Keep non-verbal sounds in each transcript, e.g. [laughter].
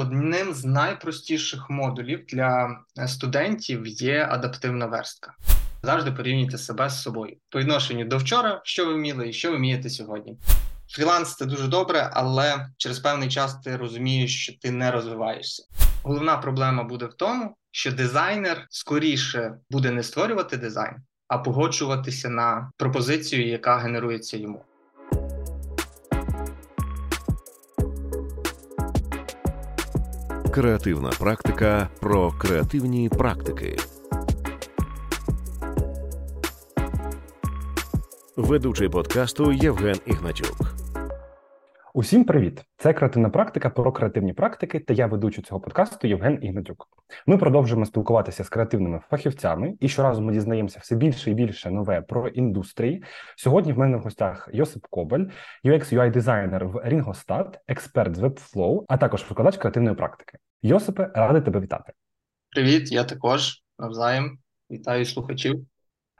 Одним з найпростіших модулів для студентів є адаптивна верстка. Завжди порівнюйте себе з собою по відношенню до вчора, що ви вміли і що ви вмієте сьогодні. Фріланс це дуже добре, але через певний час ти розумієш, що ти не розвиваєшся. Головна проблема буде в тому, що дизайнер скоріше буде не створювати дизайн, а погоджуватися на пропозицію, яка генерується йому. Креативна практика про креативні практики. Ведучий подкасту Євген Ігнатюк. Усім привіт! Це креативна практика про креативні практики, та я ведучий цього подкасту Євген Ігнатюк. Ми продовжуємо спілкуватися з креативними фахівцями, і щоразу ми дізнаємося все більше і більше нове про індустрії. Сьогодні в мене в гостях Йосип Кобель, UX UI дизайнер в Ringostat, експерт з Webflow, а також викладач креативної практики. Йосипе, радий тебе вітати. Привіт, я також навзаєм. Вітаю слухачів.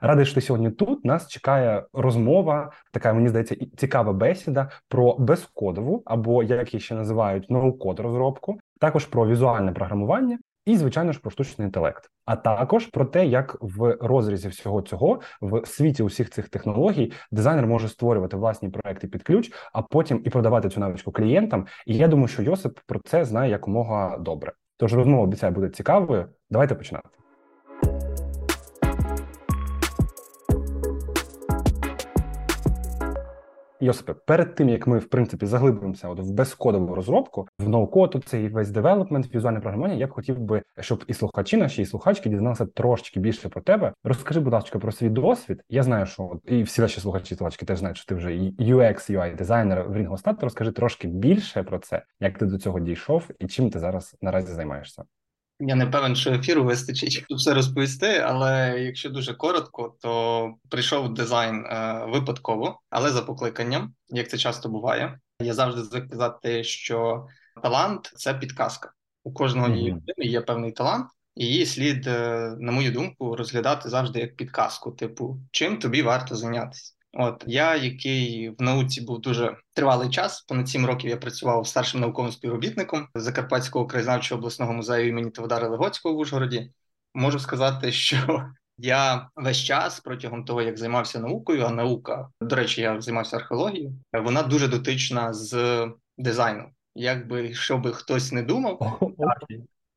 Радий, що сьогодні тут нас чекає розмова, така мені здається, цікава бесіда про безкодову, або як її ще називають ноу-код розробку, також про візуальне програмування і, звичайно ж, про штучний інтелект. А також про те, як в розрізі всього цього в світі усіх цих технологій дизайнер може створювати власні проекти під ключ, а потім і продавати цю навичку клієнтам. І я думаю, що Йосип про це знає якомога добре. Тож розмова обіцяє буде цікавою. Давайте починати. Йосипе, перед тим як ми в принципі заглибимося от в безкодову розробку, в ноу-код, цей весь девелопмент, візуальне програмування, я б хотів би, щоб і слухачі наші, і слухачки дізналися трошечки більше про тебе. Розкажи, будь ласка, про свій досвід. Я знаю, що і всі ваші слухачі слухачки теж знають, що ти вже UX, UI дизайнер в Ringostat. Розкажи трошки більше про це, як ти до цього дійшов і чим ти зараз наразі займаєшся. Я не певен, що ефіру вистачить щоб все розповісти, але якщо дуже коротко, то прийшов дизайн е, випадково, але за покликанням, як це часто буває. Я завжди звик казати, що талант це підказка. У кожного mm-hmm. людини є певний талант, і її слід, е, на мою думку, розглядати завжди як підказку, типу, чим тобі варто зайнятися. От я, який в науці був дуже тривалий час, понад сім років я працював старшим науковим співробітником Закарпатського краєзнавчого обласного музею імені Тавдара Легоцького в Ужгороді. Можу сказати, [laughs] що я весь час протягом того, як займався наукою, а наука, до речі, я займався археологією, вона дуже дотична з дизайном. Якби що би хтось не думав,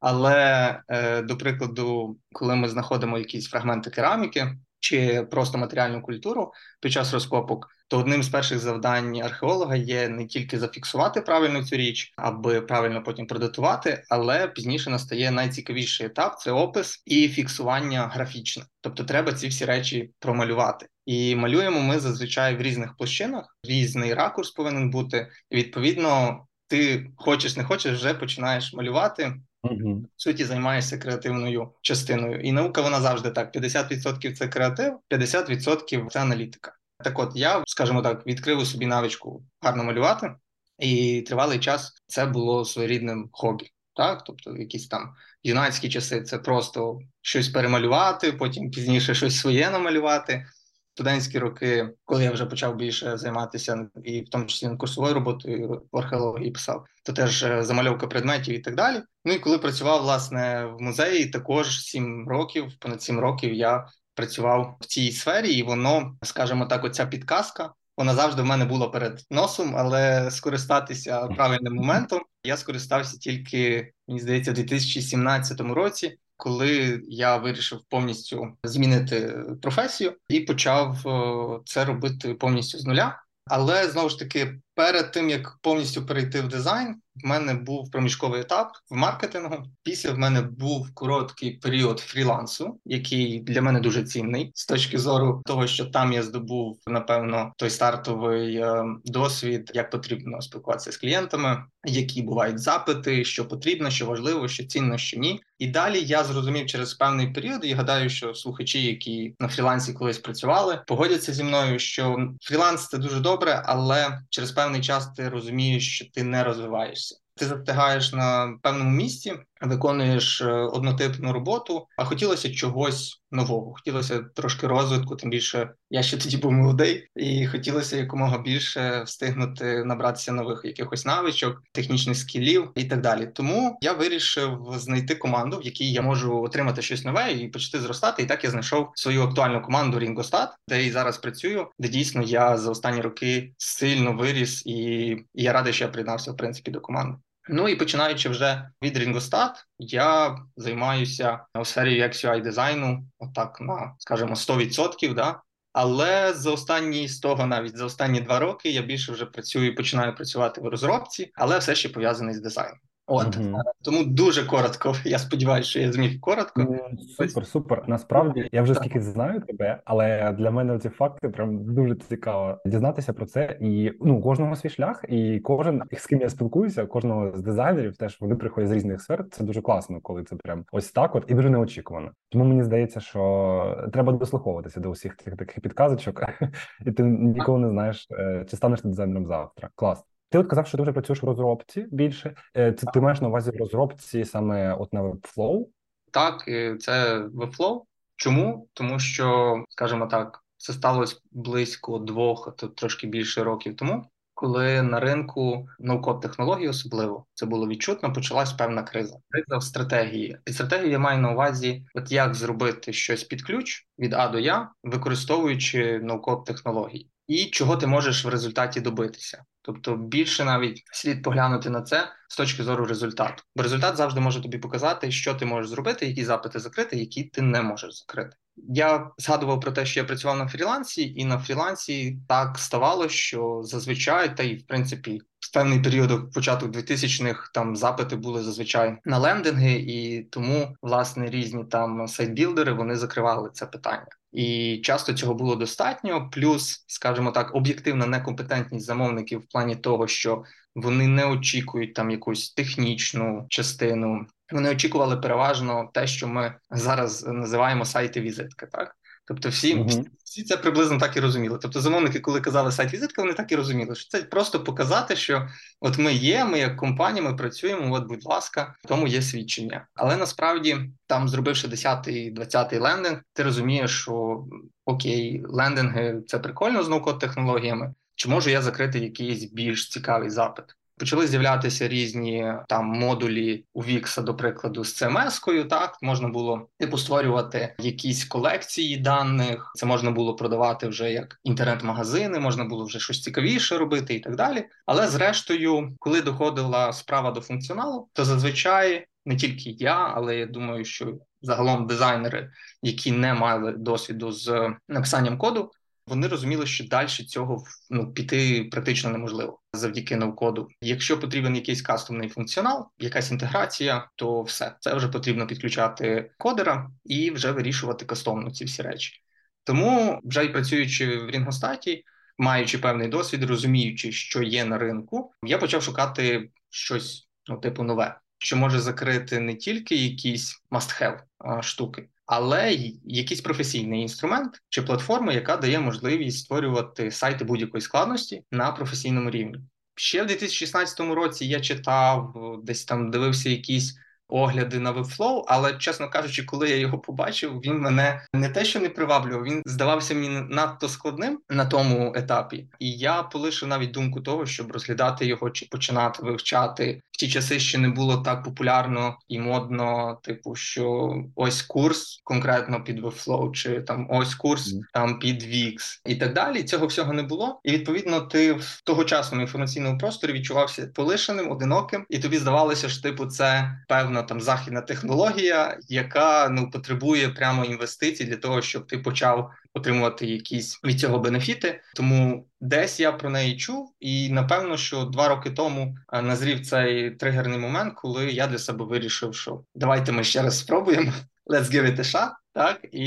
але е, до прикладу, коли ми знаходимо якісь фрагменти кераміки, чи просто матеріальну культуру під час розкопок, то одним з перших завдань археолога є не тільки зафіксувати правильно цю річ, аби правильно потім продатувати, але пізніше настає найцікавіший етап це опис і фіксування графічне. Тобто, треба ці всі речі промалювати. І малюємо ми зазвичай в різних площинах, різний ракурс повинен бути. І відповідно, ти хочеш не хочеш, вже починаєш малювати. Угу. В суті, займаєшся креативною частиною. І наука вона завжди так: 50% це креатив, 50% це аналітика. Так, от я, скажімо так, відкрив у собі навичку гарно малювати, і тривалий час це було своєрідним хобі. Так, тобто, якісь там юнацькі часи це просто щось перемалювати, потім пізніше щось своє намалювати студентські роки, коли я вже почав більше займатися, і в тому числі курсовою роботою в археології писав, то теж е, замальовка предметів і так далі. Ну і коли працював власне в музеї, також сім років, понад сім років я працював в цій сфері, і воно, скажімо так, оця підказка. Вона завжди в мене була перед носом, але скористатися правильним моментом я скористався тільки мені здається, в 2017 році, коли я вирішив повністю змінити професію і почав е, це робити повністю з нуля. Але знову ж таки, перед тим як повністю перейти в дизайн, в мене був проміжковий етап в маркетингу. Після в мене був короткий період фрілансу, який для мене дуже цінний з точки зору того, що там я здобув напевно той стартовий е, досвід, як потрібно спілкуватися з клієнтами, які бувають запити, що потрібно, що важливо, що цінно, що ні. І далі я зрозумів через певний період. І гадаю, що слухачі, які на фрілансі колись працювали, погодяться зі мною, що фріланс це дуже добре, але через певний час ти розумієш, що ти не розвиваєшся. Ти застигаєш на певному місці, виконуєш е, однотипну роботу, а хотілося чогось нового. Хотілося трошки розвитку, тим більше я ще тоді був молодий, і хотілося якомога більше встигнути набратися нових якихось навичок, технічних скілів і так далі. Тому я вирішив знайти команду, в якій я можу отримати щось нове і почати зростати. І так я знайшов свою актуальну команду Рінгостат, де і зараз працюю, де дійсно я за останні роки сильно виріс, і, я радий, що я приєднався в принципі до команди. Ну і починаючи вже від Рінгостат, я займаюся у сфері UX UI дизайну, отак на скажімо, 100%, да. Але за останні з того, навіть за останні два роки, я більше вже працюю, і починаю працювати в розробці, але все ще пов'язаний з дизайном. От угу. тому дуже коротко. [laughs] Я сподіваюся, що я зміг коротко. Супер, супер. Насправді я вже скільки знаю тебе, але для мене ці факти прям дуже цікаво дізнатися про це. І ну кожного свій шлях, і кожен з ким я спілкуюся, кожного з дизайнерів теж вони приходять з різних сфер. Це дуже класно, коли це прям ось так. От і дуже неочікувано. Тому мені здається, що треба дослуховуватися до усіх цих таких підказочок, [laughs] і ти ніколи не знаєш, е, чи станеш ти дизайнером завтра. Клас. Ти от казав, що ти вже працюєш в розробці більше. Е, це ти маєш на увазі в розробці саме от на Webflow? Так, це Webflow. Чому? Тому що, скажімо так, це сталося близько двох, то трошки більше років тому, коли на ринку науко технологій особливо це було відчутно, почалась певна криза. Криза в стратегії. Під стратегією я маю на увазі, от як зробити щось під ключ від А до Я, використовуючи науко технологій і чого ти можеш в результаті добитися. Тобто більше навіть слід поглянути на це з точки зору результату. Бо результат завжди може тобі показати, що ти можеш зробити, які запити закрити, які ти не можеш закрити. Я згадував про те, що я працював на фрілансі, і на фрілансі так ставало, що зазвичай, та й в принципі. В певний період початок 2000-х там запити були зазвичай на лендинги, і тому власне різні там сайтбілдери вони закривали це питання. І часто цього було достатньо. Плюс, скажімо так, об'єктивна некомпетентність замовників в плані того, що вони не очікують там якусь технічну частину. Вони очікували переважно те, що ми зараз називаємо сайти візитки, так Тобто, всі uh-huh. всі це приблизно так і розуміли. Тобто, замовники, коли казали сайт візитка, вони так і розуміли, що це просто показати, що от ми є, ми як компанія, ми працюємо. От, будь ласка, тому є свідчення. Але насправді, там, зробивши 10-й, 20-й лендинг, ти розумієш, що окей, лендинги це прикольно з науко технологіями. Чи можу я закрити якийсь більш цікавий запит? Почали з'являтися різні там модулі у Вікса, до прикладу, з CMS-кою. Так можна було типу створювати якісь колекції даних. Це можна було продавати вже як інтернет-магазини, можна було вже щось цікавіше робити і так далі. Але зрештою, коли доходила справа до функціоналу, то зазвичай не тільки я, але я думаю, що загалом дизайнери, які не мали досвіду з написанням коду, вони розуміли, що далі цього ну піти практично неможливо завдяки ноу-коду. Якщо потрібен якийсь кастомний функціонал, якась інтеграція, то все це вже потрібно підключати кодера і вже вирішувати кастомно ці всі речі. Тому, вже й працюючи в Рінгостаті, маючи певний досвід, розуміючи, що є на ринку, я почав шукати щось ну, типу нове, що може закрити не тільки якісь must-have штуки, але якийсь професійний інструмент чи платформа, яка дає можливість створювати сайти будь-якої складності на професійному рівні. Ще в 2016 році я читав, десь там дивився якісь огляди на Webflow, але чесно кажучи, коли я його побачив, він мене не те, що не приваблював, він здавався мені надто складним на тому етапі, і я полишив навіть думку того, щоб розглядати його чи починати вивчати в ті часи. Ще не було так популярно і модно, типу, що ось курс конкретно під Webflow, чи там ось курс там під Wix і так далі. Цього всього не було. І відповідно, ти в тогочасному інформаційному просторі відчувався полишеним, одиноким, і тобі здавалося, що типу це певна там західна технологія, яка ну потребує прямо інвестицій для того, щоб ти почав отримувати якісь від цього бенефіти. Тому десь я про неї чув, і напевно, що два роки тому е, назрів цей тригерний момент, коли я для себе вирішив, що давайте ми ще раз спробуємо. [laughs] Let's give it a shot, так і,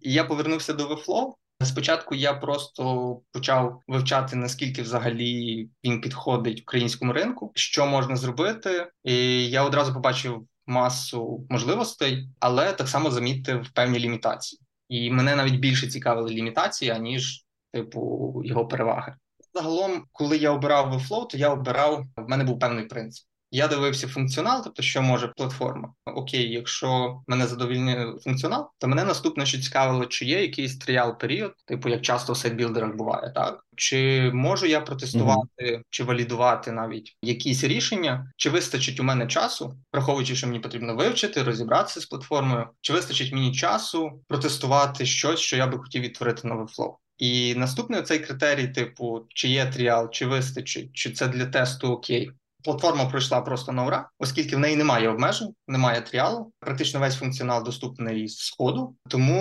і я повернувся до Webflow. Спочатку я просто почав вивчати наскільки взагалі він підходить українському ринку, що можна зробити, і я одразу побачив масу можливостей, але так само замітив певні лімітації. І мене навіть більше цікавили лімітації, аніж типу його переваги. Загалом, коли я обирав Webflow, то я обирав в мене був певний принцип. Я дивився функціонал, тобто що може платформа. Окей, якщо мене задовільнює функціонал, то мене наступне, що цікавило, чи є якийсь тріал період, типу як часто в сайтбілдерах буває, так чи можу я протестувати mm-hmm. чи валідувати навіть якісь рішення, чи вистачить у мене часу, враховуючи, що мені потрібно вивчити, розібратися з платформою, чи вистачить мені часу протестувати щось, що я би хотів відтворити на Webflow. І наступний цей критерій, типу, чи є тріал, чи вистачить, чи це для тесту окей. Платформа пройшла просто на ура, оскільки в неї немає обмежень, немає тріалу. Практично весь функціонал доступний з ходу. Тому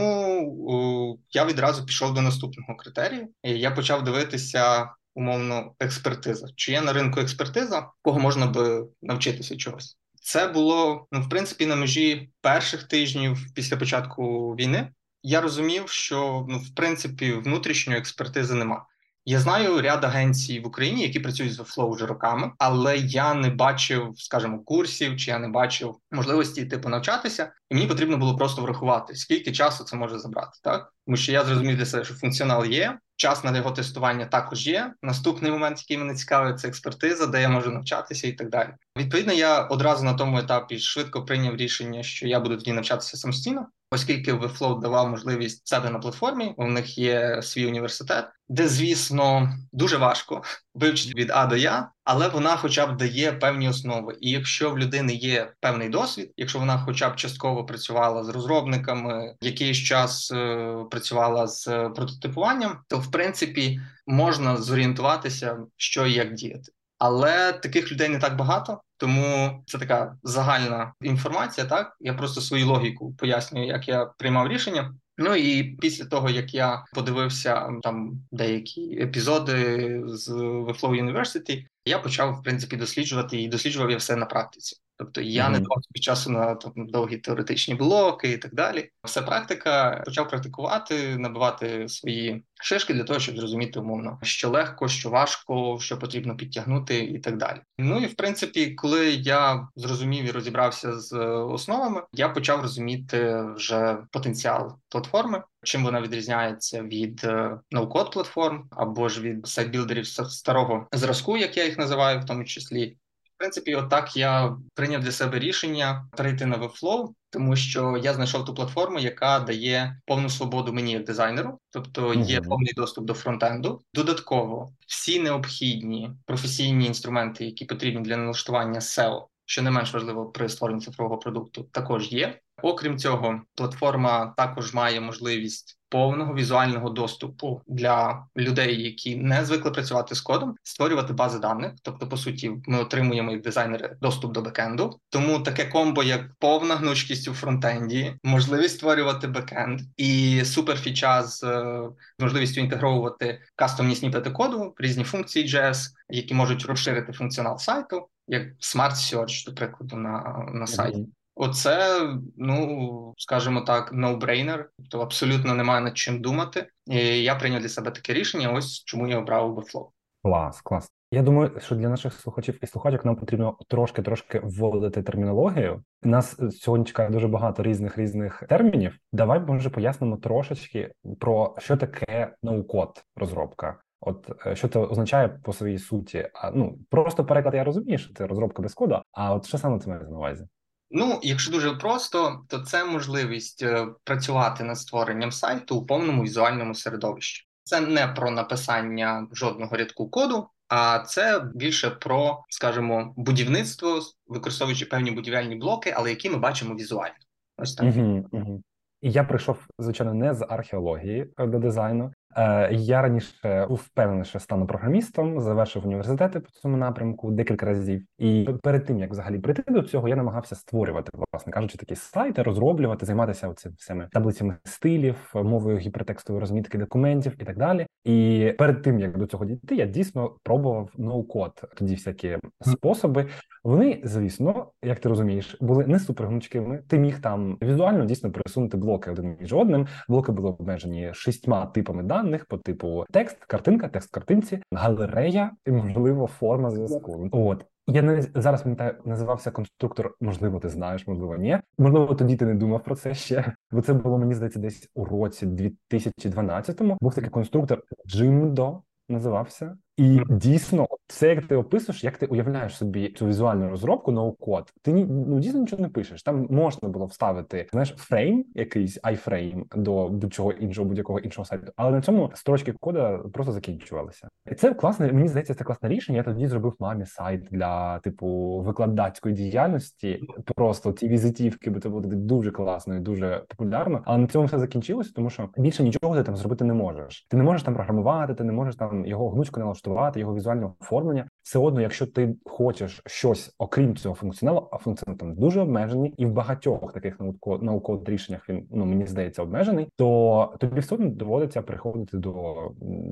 о, я відразу пішов до наступного критерію. І Я почав дивитися умовно експертиза. Чи є на ринку експертиза, кого можна би навчитися чогось? Це було ну в принципі на межі перших тижнів після початку війни. Я розумів, що ну в принципі внутрішньої експертизи нема. Я знаю ряд агенцій в Україні, які працюють з Webflow вже роками, але я не бачив, скажімо, курсів, чи я не бачив можливості типу навчатися, і мені потрібно було просто врахувати, скільки часу це може забрати, так тому що я зрозумів для себе, що функціонал є, час на його тестування також є. Наступний момент, який мене цікавить, це експертиза, де я можу навчатися, і так далі. Відповідно, я одразу на тому етапі швидко прийняв рішення, що я буду тоді навчатися самостійно оскільки Webflow давав можливість себе на платформі, у них є свій університет, де, звісно, дуже важко вивчити від А до Я, але вона, хоча б дає певні основи. І якщо в людини є певний досвід, якщо вона, хоча б частково працювала з розробниками, якийсь час е, працювала з прототипуванням, то в принципі можна зорієнтуватися, що і як діяти. Але таких людей не так багато, тому це така загальна інформація. Так я просто свою логіку пояснюю, як я приймав рішення. Ну і після того як я подивився там деякі епізоди з Webflow University, я почав в принципі досліджувати і досліджував я все на практиці. Тобто я mm-hmm. не давав часу на там, довгі теоретичні блоки і так далі. Все практика почав практикувати, набивати свої шишки для того, щоб зрозуміти умовно, що легко, що важко, що потрібно підтягнути, і так далі. Ну і в принципі, коли я зрозумів і розібрався з основами, я почав розуміти вже потенціал платформи. Чим вона відрізняється від ноу-код платформ або ж від сайт-білдерів старого зразку, як я їх називаю, в тому числі принципі, отак я прийняв для себе рішення перейти на Webflow, тому що я знайшов ту платформу, яка дає повну свободу мені як дизайнеру, тобто є mm-hmm. повний доступ до фронтенду. Додатково всі необхідні професійні інструменти, які потрібні для налаштування SEO, що не менш важливо при створенні цифрового продукту, також є. Окрім цього, платформа також має можливість повного візуального доступу для людей, які не звикли працювати з кодом, створювати бази даних. Тобто, по суті, ми отримуємо як дизайнери доступ до бекенду. Тому таке комбо, як повна гнучкість у фронтенді, можливість створювати бекенд і суперфіча з е, можливістю інтегровувати кастомні сніпети коду, різні функції JS, які можуть розширити функціонал сайту, як Smart Search, до прикладу, на, на сайті. Оце, ну скажімо так, no-brainer, тобто абсолютно немає над чим думати. І Я прийняв для себе таке рішення. Ось чому я обрав Webflow. Клас, клас. Я думаю, що для наших слухачів і слухачок нам потрібно трошки-трошки вводити термінологію. Нас сьогодні чекає дуже багато різних різних термінів. Давай може пояснимо трошечки про що таке ноу-код розробка. От е, що це означає по своїй суті? А ну просто переклад я розумію, що це розробка без коду. А от що саме це має на увазі? Ну, якщо дуже просто, то це можливість е, працювати над створенням сайту у повному візуальному середовищі. Це не про написання жодного рядку коду, а це більше про, скажімо, будівництво, використовуючи певні будівельні блоки, але які ми бачимо візуально. Ось так. Угу, угу. Я прийшов звичайно не з археології е, до дизайну. Е, я раніше був впевнений, що стану програмістом, завершив університети по цьому напрямку декілька разів. І перед тим як взагалі прийти до цього, я намагався створювати, власне кажучи, такі сайти, розроблювати, займатися цими всіми таблицями стилів, мовою гіпертекстової розмітки документів і так далі. І перед тим як до цього дійти, я дійсно пробував ноу-код, тоді всякі способи. Вони, звісно, як ти розумієш, були не супергнучкими. Ти міг там візуально дійсно пересунути блоки один між одним. Блоки були обмежені шістьма типами даних по типу текст, картинка, текст картинці, галерея і можливо форма зв'язку. От я не зараз пам'ятаю, називався конструктор. Можливо, ти знаєш, можливо, ні. Можливо, тоді ти не думав про це ще. Бо це було мені здається, десь у році 2012-му. Був такий конструктор Jimdo. називався. І дійсно, це як ти описуєш, як ти уявляєш собі цю візуальну розробку no-code, ти ну дійсно нічого не пишеш. Там можна було вставити знаєш фрейм, якийсь айфрейм до будь-чого іншого, будь-якого іншого сайту, але на цьому строчки кода просто закінчувалися. І це класне. Мені здається, це класне рішення. Я тоді зробив мамі сайт для типу викладацької діяльності. Просто ці візитівки, бо це було дуже класно і дуже популярно. Але на цьому все закінчилося, тому що більше нічого ти там зробити не можеш. Ти не можеш там програмувати, ти не можеш там його гнучко налаштувати, його візуальне оформлення. Все одно, якщо ти хочеш щось окрім цього функціоналу, а функціонал там дуже обмежений, і в багатьох таких наукових рішеннях він ну мені здається обмежений, то тобі все одно доводиться приходити до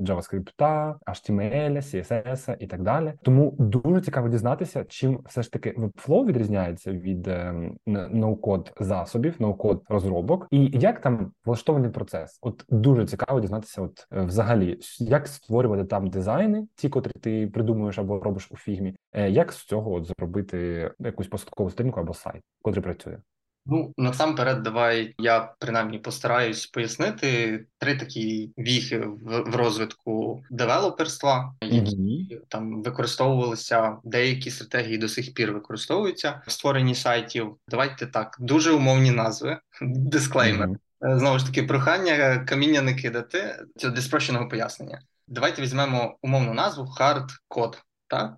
JavaScript, HTML, CSS і так далі. Тому дуже цікаво дізнатися, чим все ж таки Webflow відрізняється від ноу-код засобів, ноу-код розробок, і як там влаштований процес. От дуже цікаво дізнатися, от е, взагалі, як створювати там дизайни, ті, котрі ти придумуєш або робиш у фігмі, е, як з цього от зробити якусь посадкову сторінку або сайт, котрий працює. Ну насамперед, давай я принаймні постараюсь пояснити три такі віхи в, в розвитку девелоперства, які mm-hmm. там використовувалися деякі стратегії до сих пір використовуються в створенні сайтів. Давайте так, дуже умовні назви, [laughs] дисклеймер. Mm-hmm. Знову ж таки, прохання каміння не кидати цього для спрощеного пояснення. Давайте візьмемо умовну назву hard code, так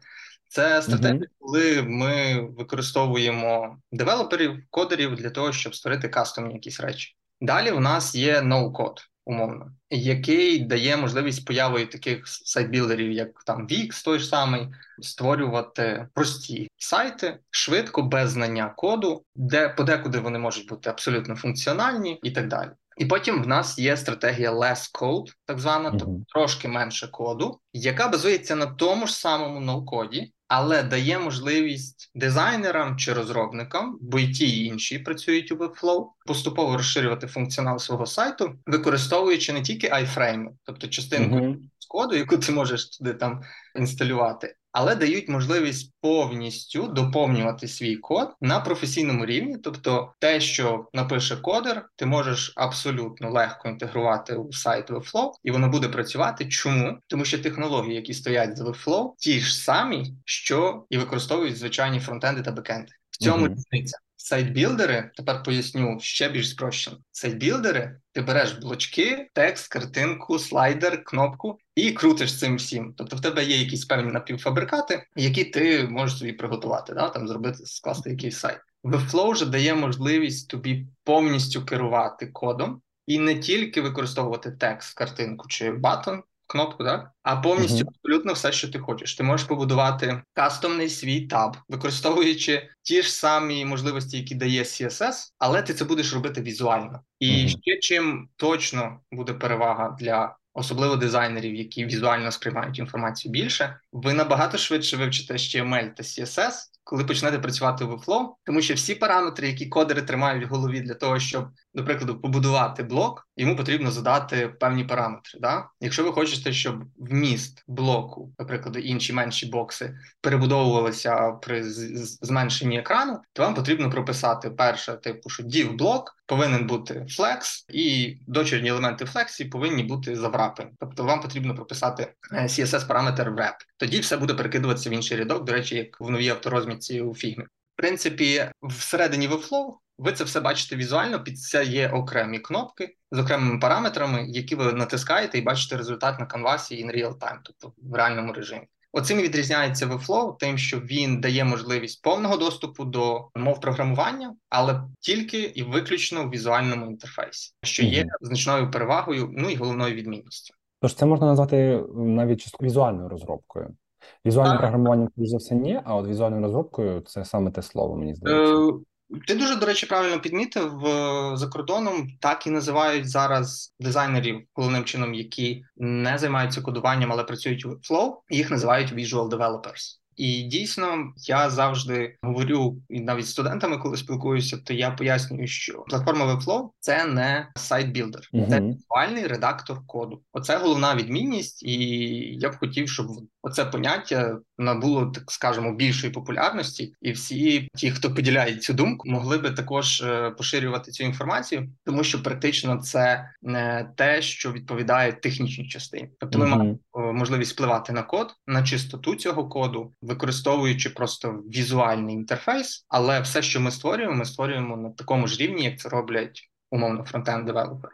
це стратегія, коли ми використовуємо девелоперів, кодерів для того, щоб створити кастомні якісь речі. Далі у нас є ноу-код, умовно, який дає можливість появою таких сайтбілдерів, як там Wix, той ж самий, створювати прості сайти швидко, без знання коду, де подекуди вони можуть бути абсолютно функціональні і так далі. І потім в нас є стратегія less code, так звана, mm-hmm. тобто трошки менше коду, яка базується на тому ж самому ноу-коді, але дає можливість дизайнерам чи розробникам, бо й ті і інші працюють у Webflow, поступово розширювати функціонал свого сайту, використовуючи не тільки iFrame, тобто частинку mm-hmm. коду, яку ти можеш туди там інсталювати, але дають можливість повністю доповнювати свій код на професійному рівні. Тобто, те, що напише кодер, ти можеш абсолютно легко інтегрувати у сайт Webflow, і воно буде працювати. Чому? Тому що технології, які стоять за Webflow, ті ж самі, що і використовують звичайні фронтенди та бекенди. В цьому різниця. Сайтбілдери, тепер поясню ще більш спрощено. Сайтбілдери, ти береш блочки, текст, картинку, слайдер, кнопку і крутиш цим всім. Тобто в тебе є якісь певні напівфабрикати, які ти можеш собі приготувати, да? там зробити, скласти якийсь сайт. Webflow вже дає можливість тобі повністю керувати кодом і не тільки використовувати текст, картинку чи батон, кнопку, так? А повністю uh-huh. абсолютно все, що ти хочеш. Ти можеш побудувати кастомний свій таб, використовуючи ті ж самі можливості, які дає CSS, але ти це будеш робити візуально. І uh-huh. ще чим точно буде перевага для особливо дизайнерів, які візуально сприймають інформацію більше, ви набагато швидше вивчите HTML та CSS, коли почнете працювати в Webflow, тому що всі параметри, які кодери тримають в голові для того, щоб, до прикладу, побудувати блок, йому потрібно задати певні параметри. Да? Якщо ви хочете, щоб вміст блоку, наприклад, інші менші бокси перебудовувалися при зменшенні екрану, то вам потрібно прописати перше, типу, що div блок повинен бути flex, і дочірні елементи flex'і повинні бути за wrap лені. Тобто вам потрібно прописати е, css параметр wrap. Тоді все буде перекидуватися в інший рядок, до речі, як в новій авторозмітці у фігмі. В принципі, всередині Webflow ви це все бачите візуально. Під це є окремі кнопки з окремими параметрами, які ви натискаєте і бачите результат на канвасі in real time, тобто в реальному режимі. Оцим відрізняється Webflow, тим, що він дає можливість повного доступу до мов програмування, але тільки і виключно в візуальному інтерфейсі, що є значною перевагою, ну і головною відмінністю. Тож це можна назвати навіть візуальною розробкою. Візуальним програмуванням за все ні, а от візуальною розробкою це саме те слово, мені здається. Е, ти дуже, до речі, правильно підмітив за кордоном, так і називають зараз дизайнерів головним чином, які не займаються кодуванням, але працюють у Flow, Їх називають visual developers. І дійсно я завжди говорю і навіть студентами, коли спілкуюся, то я пояснюю, що платформа Webflow – це не сайт-білдер, Мгм. це візуальний редактор коду. Оце головна відмінність, і я б хотів, щоб оце поняття набуло, так скажемо, більшої популярності, і всі ті, хто поділяє цю думку, могли би також е, поширювати цю інформацію, тому що практично це не те, що відповідає технічній частині. Тобто, ми маємо е, можливість впливати на код, на чистоту цього коду, використовуючи просто візуальний інтерфейс, але все, що ми створюємо, ми створюємо на такому ж рівні, як це роблять умовно frontend developer.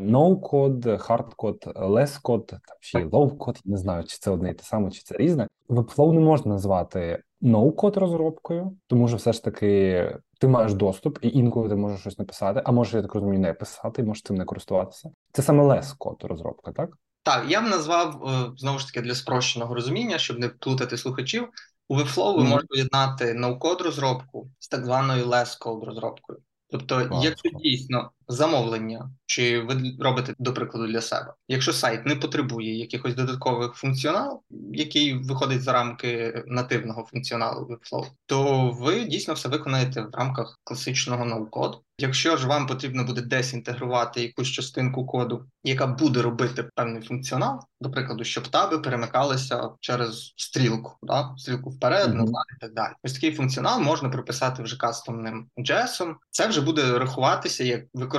No-code, hard-code, less-code, там ще й low-code, не знаю, чи це одне і те саме, чи це різне. Webflow не можна назвати no-code розробкою, тому що все ж таки ти маєш доступ, і інколи ти можеш щось написати, а можеш, я так розумію, не писати, можеш цим не користуватися. Це саме less-code розробка, так? Так, я б назвав е, знову ж таки для спрощеного розуміння, щоб не плутати слухачів. У Webflow ви Мгм. можете поєднати no-code розробку з так званою less-code розробкою. Тобто, якщо дійсно замовлення, чи ви робите до прикладу для себе, якщо сайт не потребує якихось додаткових функціонал, який виходить за рамки нативного функціоналу Webflow, то ви дійсно все виконаєте в рамках класичного no-code. Якщо ж вам потрібно буде десь інтегрувати якусь частинку коду, яка буде робити певний функціонал, до прикладу, щоб таби перемикалися через стрілку, да? стрілку вперед, назад і так далі. Ось такий функціонал можна прописати вже кастомним JS. Це вже буде рахуватися як використання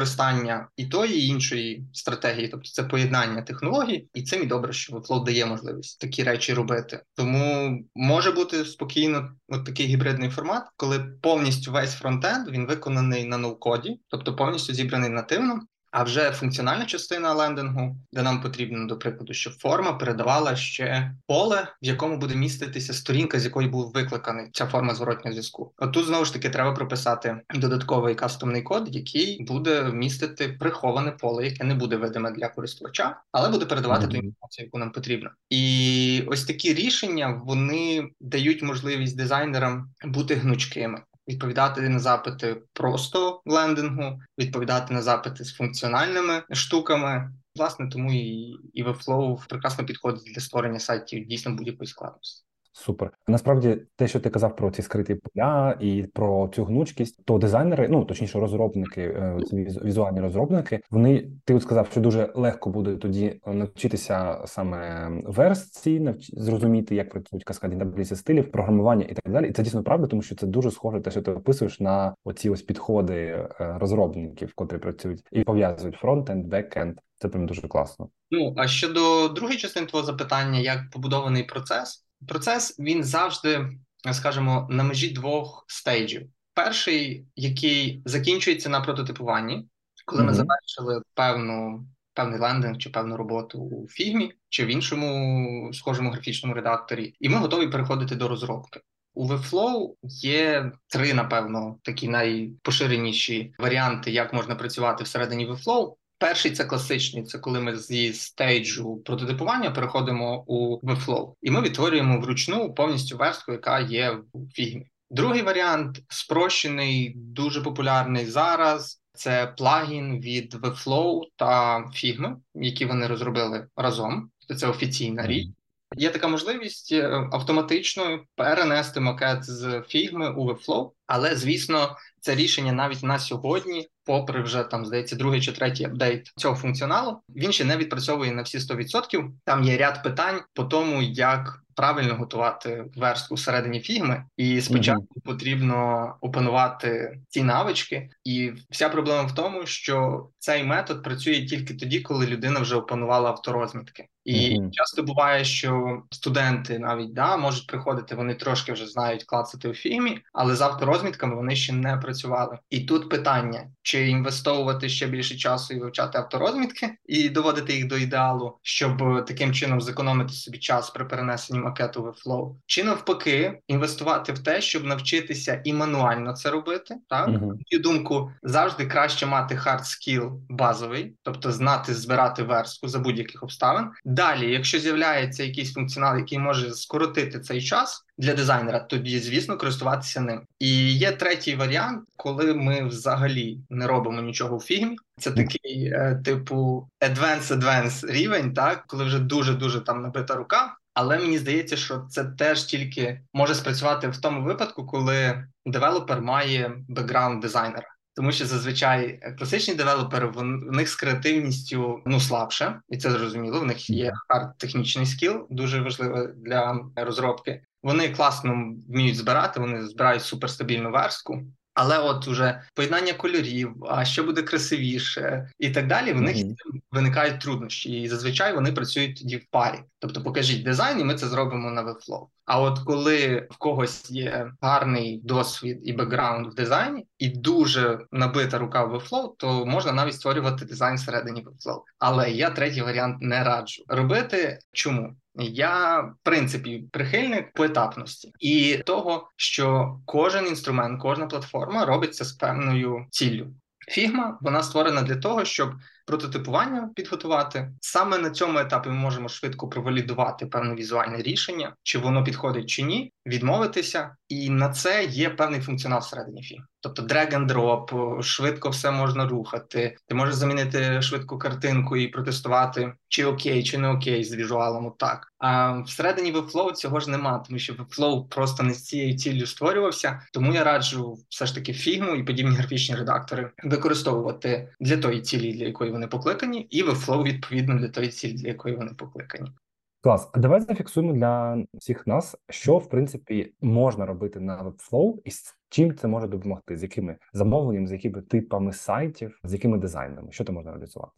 і тої, і іншої стратегії, тобто це поєднання технологій, і цим і добре, що Webflow дає можливість такі речі робити. Тому може бути спокійно от такий гібридний формат, коли повністю весь фронтенд він виконаний на ноу-коді, тобто повністю зібраний нативно. А вже функціональна частина лендингу, де нам потрібно, до прикладу, щоб форма передавала ще поле, в якому буде міститися сторінка, з якої був викликаний ця форма зворотнього зв'язку. От тут знову ж таки треба прописати додатковий кастомний код, який буде містити приховане поле, яке не буде видиме для користувача, але буде передавати Мгм. ту інформацію, яку нам потрібно. І ось такі рішення вони дають можливість дизайнерам бути гнучкими відповідати на запити просто лендингу, відповідати на запити з функціональними штуками. Власне, тому і, і Webflow прекрасно підходить для створення сайтів дійсно будь-якої складності. Супер. Насправді, те, що ти казав про ці скриті поля і про цю гнучкість, то дизайнери, ну точніше, розробники, е, ці візу- візуальні розробники, вони ти от сказав, що дуже легко буде тоді навчитися саме верстці, навч... зрозуміти, як працюють каскадні таблиці стилів, програмування і так далі. І це дійсно правда, тому що це дуже схоже те, що ти описуєш на оці ось підходи е, розробників, котрі працюють і пов'язують фронтенд, бекенд. Це прям дуже класно. Ну а щодо другої частини твого запитання, як побудований процес, процес він завжди, скажімо, на межі двох стейджів. Перший, який закінчується на прототипуванні, коли ми завершили певну певний лендинг чи певну роботу у фігмі чи в іншому схожому графічному редакторі, і ми готові переходити до розробки. У Webflow є три, напевно, такі найпоширеніші варіанти, як можна працювати всередині Webflow. Перший це класичний, це коли ми зі стейджу прототипування переходимо у Webflow, і ми відтворюємо вручну повністю верстку, яка є в фігмі. Другий варіант спрощений, дуже популярний зараз. Це плагін від Webflow та Figma, які вони розробили разом. Це офіційна річ. Є така можливість е, автоматично перенести макет з Figma у Webflow, але звісно, це рішення навіть на сьогодні, попри вже там здається другий чи третій апдейт цього функціоналу, він ще не відпрацьовує на всі 100%. Там є ряд питань по тому, як правильно готувати верстку всередині фігми, і спочатку потрібно опанувати ці навички. І вся проблема в тому, що цей метод працює тільки тоді, коли людина вже опанувала авторозмітки. І Мгм. часто буває, що студенти навіть да можуть приходити, вони трошки вже знають клацати у фігмі, але з авторозмітками вони ще не працювали. І тут питання: чи інвестувати ще більше часу і вивчати авторозмітки і доводити їх до ідеалу, щоб таким чином зекономити собі час при перенесенні макету в Flow, чи навпаки інвестувати в те, щоб навчитися і мануально це робити, так? Мою думку, завжди краще мати hard skill базовий, тобто знати збирати верстку за будь-яких обставин, Далі, якщо з'являється якийсь функціонал, який може скоротити цей час для дизайнера, тоді, звісно, користуватися ним. І є третій варіант, коли ми взагалі не робимо нічого в фігмі. Це такий е, типу advanced-advanced рівень, так коли вже дуже дуже там набита рука. Але мені здається, що це теж тільки може спрацювати в тому випадку, коли девелопер має бекграунд дизайнера. Тому що зазвичай класичні девелопери в них з креативністю ну слабше, і це зрозуміло. В них є hard технічний skill, дуже важливий для розробки. Вони класно вміють збирати, вони збирають суперстабільну верстку. Але от уже поєднання кольорів, а що буде красивіше, і так далі, в них mm-hmm. виникають труднощі, і зазвичай вони працюють тоді в парі. Тобто, покажіть дизайн, і ми це зробимо на Webflow. А от коли в когось є гарний досвід і бекграунд в дизайні, і дуже набита рука в Webflow, то можна навіть створювати дизайн всередині Webflow. Але я третій варіант не раджу робити. Чому? Я в принципі прихильник поетапності і того, що кожен інструмент, кожна платформа робиться з певною ціллю. Фігма вона створена для того, щоб прототипування підготувати. Саме на цьому етапі ми можемо швидко провалідувати певне візуальне рішення, чи воно підходить чи ні, відмовитися, і на це є певний функціонал всередині фільму. Тобто drag and drop, швидко все можна рухати. Ти можеш замінити швидку картинку і протестувати, чи окей, чи не окей з візуалом. Так а всередині Webflow цього ж нема, тому що Webflow просто не з цією ціллю створювався. Тому я раджу все ж таки фігму і подібні графічні редактори використовувати для тої цілі, для якої вони покликані, і Webflow відповідно для тої цілі, для якої вони покликані. Клас, давай зафіксуємо для всіх нас, що в принципі можна робити на Webflow і з чим це може допомогти, з якими замовленнями, з якими типами сайтів, з якими дизайнами, що це можна реалізувати?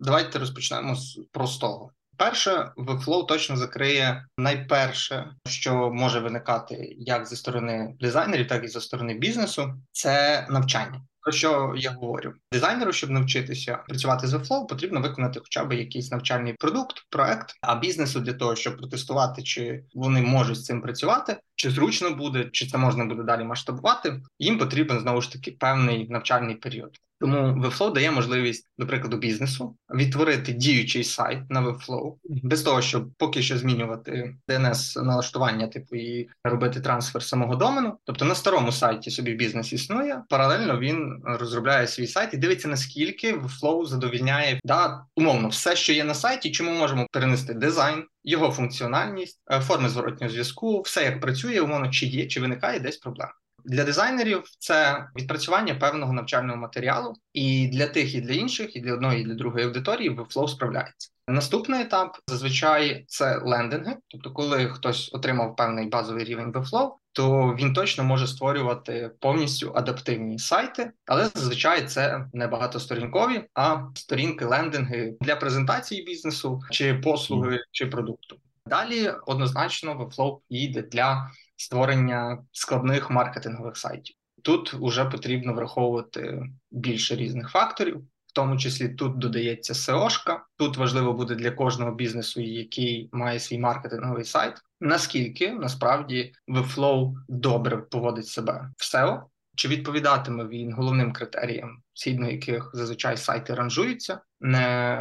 Давайте розпочнемо з простого. Перше, Webflow точно закриє найперше, що може виникати як зі сторони дизайнерів, так і зі сторони бізнесу, це навчання. Про що я говорю? Дизайнеру, щоб навчитися працювати з Webflow, потрібно виконати хоча б якийсь навчальний продукт, проект. А бізнесу для того, щоб протестувати, чи вони можуть з цим працювати, чи зручно буде, чи це можна буде далі масштабувати. Їм потрібен знову ж таки певний навчальний період. Тому Webflow дає можливість, до прикладу, бізнесу відтворити діючий сайт на Webflow, без того, щоб поки що змінювати dns налаштування, типу і робити трансфер самого домену. Тобто на старому сайті собі бізнес існує. Паралельно він розробляє свій сайт і дивиться, наскільки Webflow задовільняє да умовно все, що є на сайті. Чому можемо перенести дизайн, його функціональність, е, форми зворотнього зв'язку, все як працює, умовно чи є, чи виникає десь проблема. Для дизайнерів це відпрацювання певного навчального матеріалу, і для тих, і для інших, і для одної, і для другої аудиторії Webflow справляється. Наступний етап зазвичай це лендинги, тобто, коли хтось отримав певний базовий рівень Webflow, то він точно може створювати повністю адаптивні сайти, але зазвичай це не багатосторінкові, а сторінки лендинги для презентації бізнесу чи послуги, чи продукту. Далі однозначно Webflow йде для створення складних маркетингових сайтів. Тут вже потрібно враховувати більше різних факторів, в тому числі тут додається SEO-шка. Тут важливо буде для кожного бізнесу, який має свій маркетинговий сайт. Наскільки насправді Webflow добре поводить себе в SEO, чи відповідатиме він головним критеріям, згідно яких зазвичай сайти ранжуються,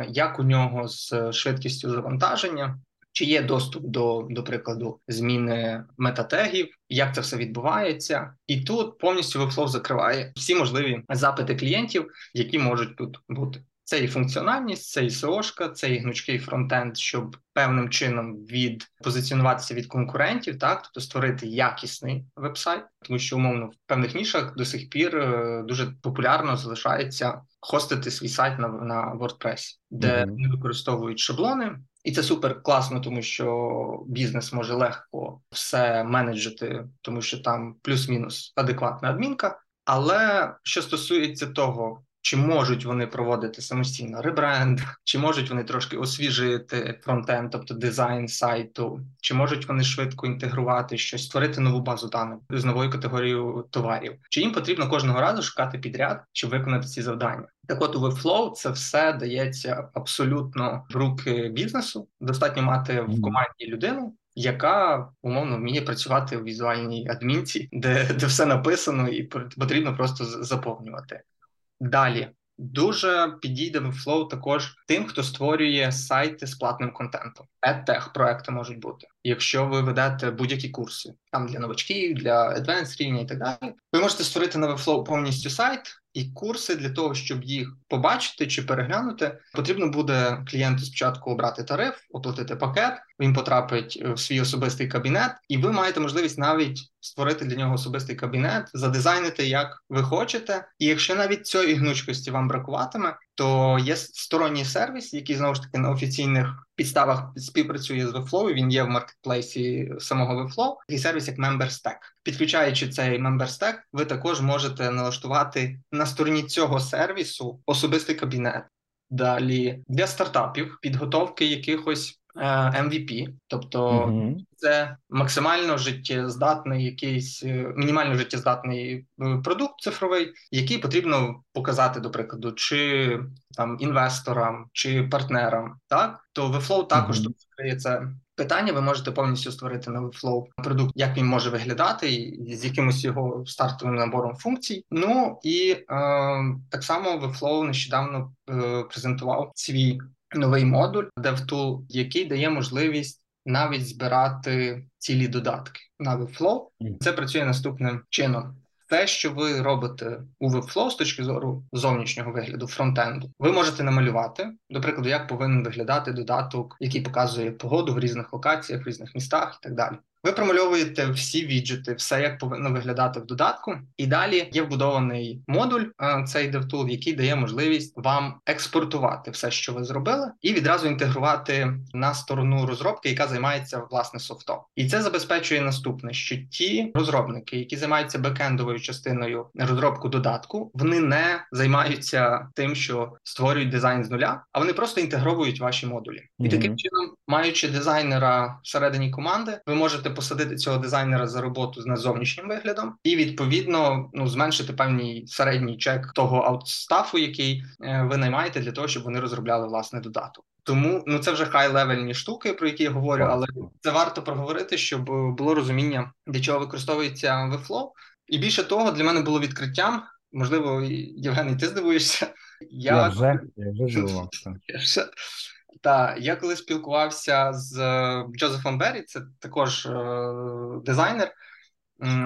як у нього з швидкістю завантаження, чи є доступ до, до прикладу, зміни метатегів, як це все відбувається, і тут повністю Webflow закриває всі можливі запити клієнтів, які можуть тут бути. Це і функціональність, це і SEO-шка, це і гнучкий фронтенд, щоб певним чином відпозиціонуватися від конкурентів, так тобто створити якісний вебсайт, тому що умовно в певних нішах до сих пір е, дуже популярно залишається хостити свій сайт на на WordPress, де mm-hmm. не використовують шаблони, і це супер класно, тому що бізнес може легко все менеджити, тому що там плюс-мінус адекватна адмінка. Але що стосується того, чи можуть вони проводити самостійно ребренд, чи можуть вони трошки освіжити фронтенд, тобто дизайн сайту, чи можуть вони швидко інтегрувати щось, створити нову базу даних з новою категорією товарів, чи їм потрібно кожного разу шукати підряд, щоб виконати ці завдання? Так, от у Webflow це все дається абсолютно в руки бізнесу. Достатньо мати в команді людину. Яка умовно вміє працювати в візуальній адмінці, де де все написано, і потрібно просто заповнювати. Далі Дуже підійде Webflow також тим, хто створює сайти з платним контентом. EdTech проекти можуть бути. Якщо ви ведете будь-які курси там для новачків, для advanced рівня і так далі, ви можете створити на Webflow повністю сайт і курси для того, щоб їх побачити чи переглянути, потрібно буде клієнту спочатку обрати тариф, оплатити пакет. Він потрапить в свій особистий кабінет, і ви маєте можливість навіть створити для нього особистий кабінет, задизайнити як ви хочете. І якщо навіть цієї гнучкості вам бракуватиме, то є сторонній сервіс, який знову ж таки на офіційних підставах співпрацює з Webflow, Він є в маркетплейсі самого Webflow, такий сервіс як MemberStack. Підключаючи цей MemberStack, ви також можете налаштувати на стороні цього сервісу особистий кабінет. Далі для стартапів підготовки якихось MVP, е, тобто mm-hmm. це максимально життєздатний, якийсь е, мінімально життєздатний е, продукт цифровий, який потрібно показати, до прикладу, чи там інвесторам, чи партнерам. Так то Webflow також mm-hmm. тут це питання. Ви можете повністю створити на Webflow продукт, як він може виглядати, і з якимось його стартовим набором функцій. Ну і е, так само Webflow нещодавно е, презентував свій новий модуль DevTool, який дає можливість навіть збирати цілі додатки на Webflow. Це працює наступним чином. Те, що ви робите у Webflow з точки зору зовнішнього вигляду фронтенду, ви можете намалювати, до прикладу, як повинен виглядати додаток, який показує погоду в різних локаціях, в різних містах і так далі. Ви промальовуєте всі віджити, все як повинно виглядати в додатку, і далі є вбудований модуль е, цей DevTool, який дає можливість вам експортувати все, що ви зробили, і відразу інтегрувати на сторону розробки, яка займається власне софтом. І це забезпечує наступне: що ті розробники, які займаються бекендовою частиною розробку додатку, вони не займаються тим, що створюють дизайн з нуля, а вони просто інтегровують ваші модулі. І таким чином, маючи дизайнера всередині команди, ви можете можете посадити цього дизайнера за роботу з зовнішнім виглядом, і відповідно ну зменшити певний середній чек того аутстафу, який е, ви наймаєте для того, щоб вони розробляли власне додаток. Тому ну це вже хай-левельні штуки, про які я говорю, але це варто проговорити, щоб було розуміння, для чого використовується Webflow. І більше того, для мене було відкриттям. Можливо, Євгений, ти здивуєшся. Я, я вже я вже здивувався. [laughs] Та я коли спілкувався з е, Джозефом Беррі, це також е, дизайнер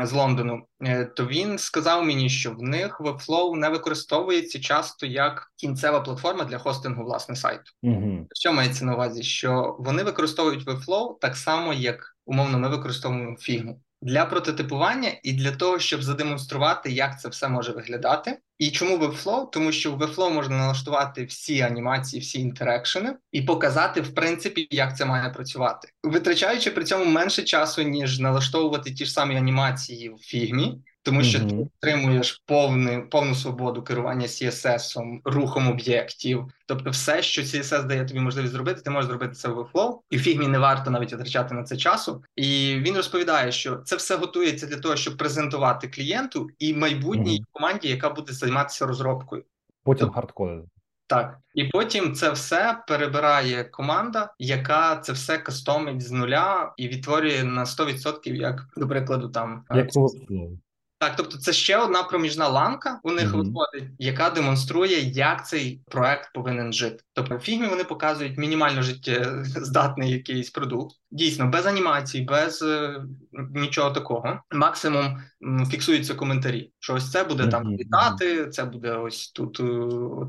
з Лондону, е, то він сказав мені, що в них Webflow не використовується часто як кінцева платформа для хостингу власне сайту. Угу. Що мається на увазі? Що вони використовують Webflow так само, як умовно ми використовуємо фігму для прототипування і для того, щоб задемонструвати, як це все може виглядати. І чому Webflow? Тому що в Webflow можна налаштувати всі анімації, всі інтерекшени і показати, в принципі, як це має працювати, витрачаючи при цьому менше часу, ніж налаштовувати ті ж самі анімації в фігмі тому що mm-hmm. ти отримуєш повну повну свободу керування CSS, рухом об'єктів. Тобто, все, що CSS дає тобі можливість зробити, ти можеш зробити це в Webflow. і в фігмі не варто навіть витрачати на це часу. І він розповідає, що це все готується для того, щоб презентувати клієнту і майбутній mm-hmm. команді, яка буде займатися розробкою. Потім хардкодити. Так, і потім це все перебирає команда, яка це все кастомить з нуля і відтворює на 100%, як до прикладу, там як так, тобто це ще одна проміжна ланка у них mm-hmm. виходить, яка демонструє, як цей проект повинен жити. Тобто в фігмі вони показують мінімально життєздатний якийсь продукт, дійсно без анімацій, без е, нічого такого. Максимум м, фіксуються коментарі. Що ось це буде mm-hmm. там літати, це буде ось тут е,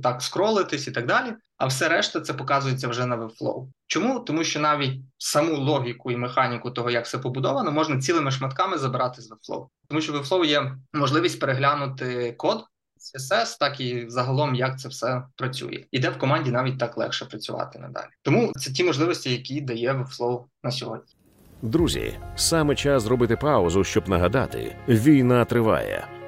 так скролитись і так далі. А все решта це показується вже на Webflow. Чому? Тому що навіть саму логіку і механіку того, як все побудовано, можна цілими шматками забирати з Webflow. Тому що в Webflow є можливість переглянути код CSS, так і загалом як це все працює. І де в команді навіть так легше працювати надалі. Тому це ті можливості, які дає Webflow на сьогодні. Друзі, саме час зробити паузу, щоб нагадати: війна триває.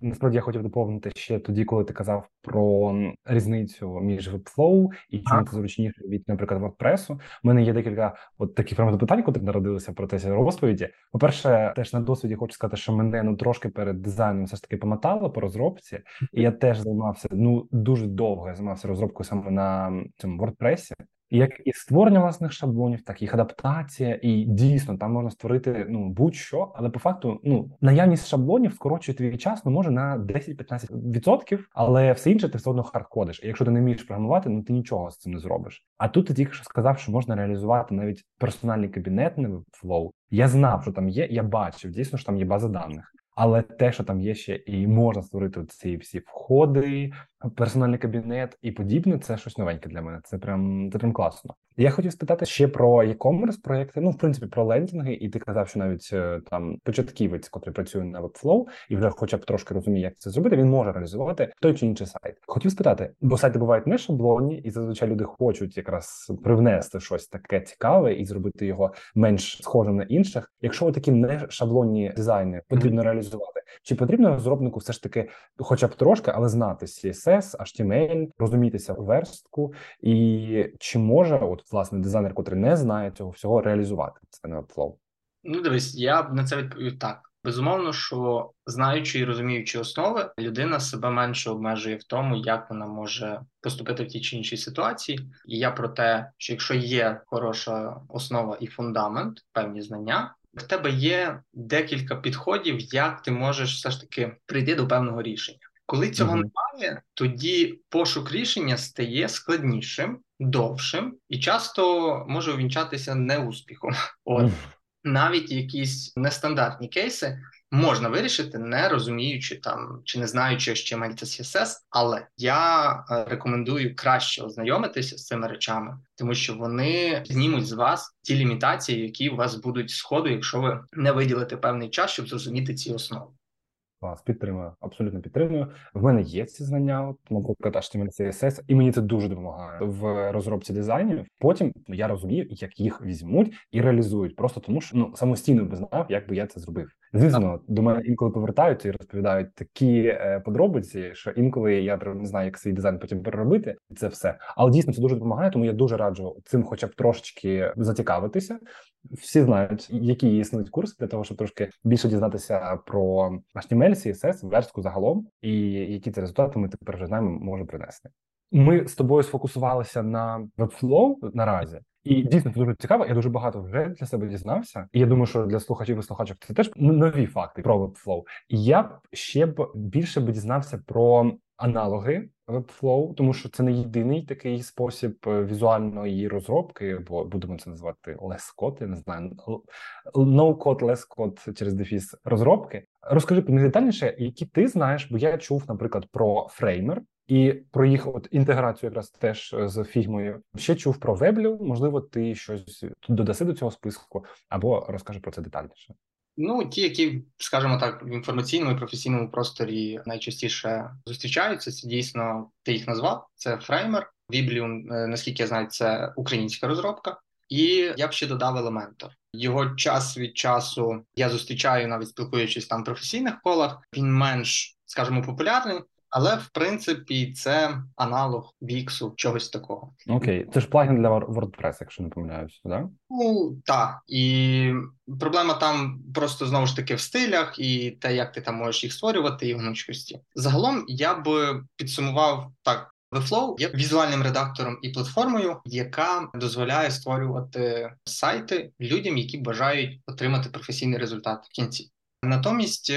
Насправді я хотів доповнити ще тоді, коли ти казав про різницю між Webflow і чому це зручніше від, наприклад, WordPress. У мене є декілька от таких прямо запитань, котрі народилися в процесі розповіді. По перше, теж на досвіді хочу сказати, що мене ну трошки перед дизайном все ж таки помотало по розробці, і я теж займався ну дуже довго. Я займався розробкою саме на цьому WordPress як і створення власних шаблонів, так їх адаптація, і дійсно там можна створити ну будь-що, але по факту ну наявність шаблонів скорочує твій час, ну може на 10-15%, але все інше ти все одно хардкодиш. І якщо ти не вмієш програмувати, ну ти нічого з цим не зробиш. А тут ти тільки що сказав, що можна реалізувати навіть персональний кабінет на Flow. Я знав, що там є. Я бачив дійсно, що там є база даних. Але те, що там є ще, і можна створити ці всі входи, персональний кабінет і подібне, це щось новеньке для мене. Це прям це прям класно. Я хотів спитати ще про e-commerce проекти. Ну, в принципі, про лендінги, і ти казав, що навіть е, там початківець, котрий працює на Webflow, і вже, хоча б трошки розуміє, як це зробити, він може реалізувати той чи інший сайт. Хотів спитати, бо сайти бувають не шаблонні, і зазвичай люди хочуть якраз привнести щось таке цікаве і зробити його менш схожим на інших. Якщо такі не шаблонні дизайни потрібно реалізувати, чи потрібно розробнику все ж таки, хоча б трошки, але знати CSS, HTML, розумітися верстку, і чи може от власне дизайнер, котрий не знає цього всього, реалізувати це на Webflow? Ну, дивись, я б на це відповів так. Безумовно, що знаючи і розуміючи основи, людина себе менше обмежує в тому, як вона може поступити в тій чи іншій ситуації. І я про те, що якщо є хороша основа і фундамент, певні знання, в тебе є декілька підходів, як ти можеш все ж таки прийти до певного рішення. Коли цього mm-hmm. немає, тоді пошук рішення стає складнішим, довшим і часто може увінчатися неуспіхом. [laughs] От mm-hmm. навіть якісь нестандартні кейси можна вирішити, не розуміючи там чи не знаючи, що HTML та CSS, але я е, рекомендую краще ознайомитися з цими речами, тому що вони знімуть з вас ті лімітації, які у вас будуть сходу, якщо ви не виділите певний час, щоб зрозуміти ці основи. Вас підтримую, абсолютно підтримую. В мене є ці знання, от, наприклад, HTML, CSS, і мені це дуже допомагає в розробці дизайнів. Потім я розумію, як їх візьмуть і реалізують, просто тому що ну самостійно би знав, як би я це зробив. Звісно, до мене інколи повертаються і розповідають такі е, подробиці, що інколи я не знаю, як свій дизайн потім переробити, і це все. Але дійсно це дуже допомагає, тому я дуже раджу цим, хоча б трошечки зацікавитися. Всі знають, які існують курси для того, щоб трошки більше дізнатися про HTML, CSS, верстку загалом, і які ці результати ми тепер вже знаємо, може принести. Ми з тобою сфокусувалися на Webflow наразі. І дійсно це дуже цікаво. Я дуже багато вже для себе дізнався. І я думаю, що для слухачів і слухачок це теж нові факти про. І я б ще б більше б дізнався про аналоги Webflow, тому що це не єдиний такий спосіб е, візуальної розробки, бо будемо це називати code, я не знаю, less code через дефіс розробки. Розкажи мені детальніше, які ти знаєш, бо я чув, наприклад, про Framer. І про їх от інтеграцію якраз теж е, з фігмою ще чув про Weblium. Можливо, ти щось додаси до цього списку, або розкажи про це детальніше. Ну, ті, які, скажімо так, в інформаційному і професійному просторі найчастіше зустрічаються, це дійсно ти їх назвав. Це Framer. Weblium, е, наскільки я знаю, це українська розробка. І я б ще додав елементор. Його час від часу я зустрічаю, навіть спілкуючись там в професійних колах. Він менш, скажімо, популярний. Але в принципі це аналог Віксу, чогось такого. Окей, це ж плагін для WordPress, якщо не помиляюся, да? Ну так. І проблема там просто знову ж таки в стилях і те, як ти там можеш їх створювати, і гнучкості. Загалом я б підсумував так. Webflow є візуальним редактором і платформою, яка дозволяє створювати сайти людям, які бажають отримати професійний результат в кінці. Натомість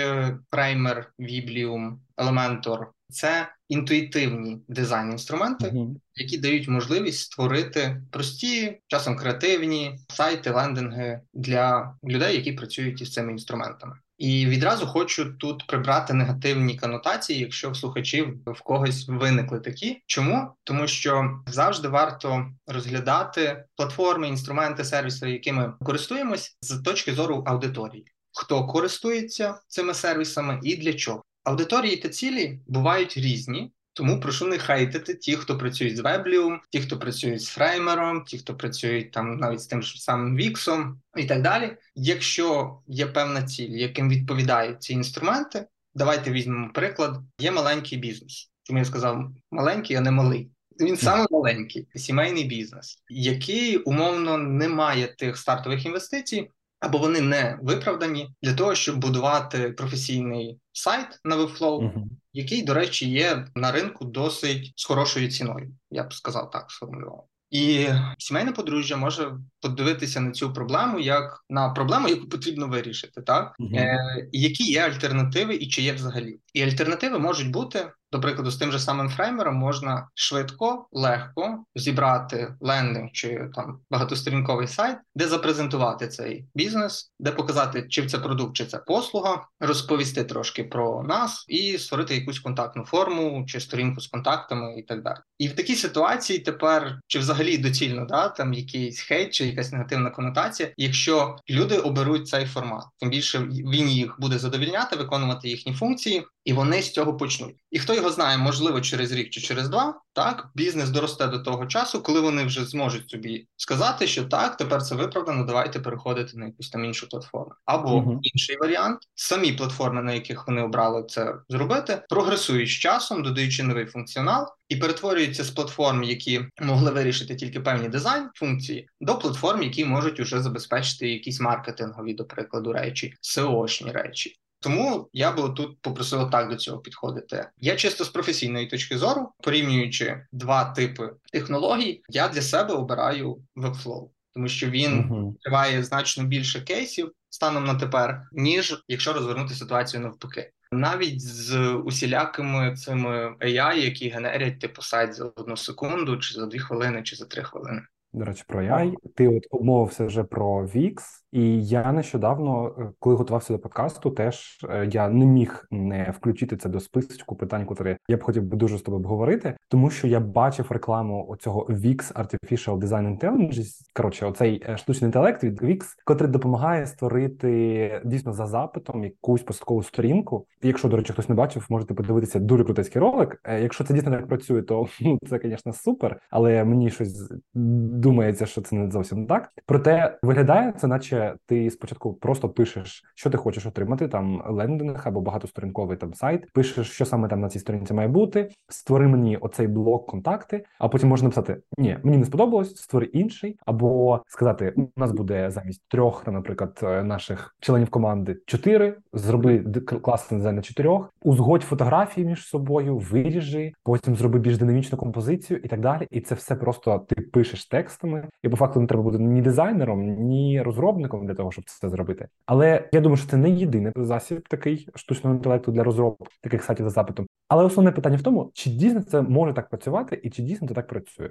праймер, Вібліум, Elementor це інтуїтивні дизайн-інструменти, uh-huh. які дають можливість створити прості, часом креативні сайти, лендинги для людей, які працюють із цими інструментами. І відразу хочу тут прибрати негативні конотації, якщо в слухачів в когось виникли такі. Чому? Тому що завжди варто розглядати платформи, інструменти, сервіси, якими користуємось, з точки зору аудиторії. Хто користується цими сервісами і для чого? Аудиторії та цілі бувають різні, тому прошу не хейтити ті, хто працюють з Weblium, ті, хто працюють з фреймером, ті, хто працюють там навіть з тим ж самим Віксом і так далі. Якщо є певна ціль, яким відповідають ці інструменти, давайте візьмемо приклад. Є маленький бізнес. Чому я сказав маленький, а не малий. Він саме маленький сімейний бізнес, який умовно не має тих стартових інвестицій, або вони не виправдані для того, щоб будувати професійний сайт на Webflow, uh-huh. який, до речі, є на ринку досить з хорошою ціною. Я б сказав так, сформулював. І сімейне подружжя може подивитися на цю проблему як на проблему, яку потрібно вирішити, так uh-huh. е, які є альтернативи, і чи є взагалі, і альтернативи можуть бути до прикладу, з тим же самим фреймером можна швидко, легко зібрати лендинг чи там багатосторінковий сайт, де запрезентувати цей бізнес, де показати, чи це продукт, чи це послуга, розповісти трошки про нас і створити якусь контактну форму чи сторінку з контактами і так далі. І в такій ситуації тепер чи взагалі доцільно да там якийсь хейт чи якась негативна конотація, якщо люди оберуть цей формат, тим більше він їх буде задовільняти, виконувати їхні функції, і вони з цього почнуть. І хто його знає, можливо, через рік чи через два, так бізнес доросте до того часу, коли вони вже зможуть собі сказати, що так, тепер це виправдано. Давайте переходити на якусь там іншу платформу. Або uh інший варіант, самі платформи, на яких вони обрали це зробити, прогресують з часом, додаючи новий функціонал. І перетворюються з платформ, які могли вирішити тільки певні дизайн функції, до платформ, які можуть уже забезпечити якісь маркетингові, до прикладу, речі, SEO-шні речі. Тому я би тут попросив так до цього підходити. Я чисто з професійної точки зору, порівнюючи два типи технологій, я для себе обираю Webflow, тому що він uh-huh. триває значно більше кейсів станом на тепер, ніж якщо розвернути ситуацію навпаки. Навіть з усілякими цими AI, які генерять типу сайт за одну секунду, чи за дві хвилини, чи за три хвилини. До речі, про AI. Ти от обмовився вже про VIX, і я нещодавно, е, коли готувався до подкасту, теж е, я не міг не включити це до списку питань, котрі я б хотів би дуже з тобою обговорити, тому що я бачив рекламу оцього VIX Artificial Design Intelligence, Коротше, оцей е, штучний інтелект від VIX, котрий допомагає створити дійсно за запитом якусь посадкову сторінку. Якщо, до речі, хтось не бачив, можете подивитися дуже крутецький ролик. Якщо це дійсно так працює, то [laughs] ну це, звісно, супер, але мені щось думається, що це не зовсім так. Проте виглядає це, наче ти спочатку просто пишеш, що ти хочеш отримати, там лендинг або багатосторінковий там сайт, пишеш, що саме там на цій сторінці має бути. Створи мені оцей блок контакти, а потім можна написати: Ні, мені не сподобалось, створи інший, або сказати: у нас буде замість трьох, наприклад, наших членів команди чотири. Зроби класний дизайн на чотирьох, узгодь фотографії між собою, виріжи, потім зроби більш динамічну композицію і так далі. І це все просто ти пишеш текстами, і по факту не треба бути ні дизайнером, ні розробником для того, щоб це зробити. Але я думаю, що це не єдиний засіб такий штучного інтелекту для розробки таких сайтів за запитом. Але основне питання в тому, чи дійсно це може так працювати, і чи дійсно це так працює.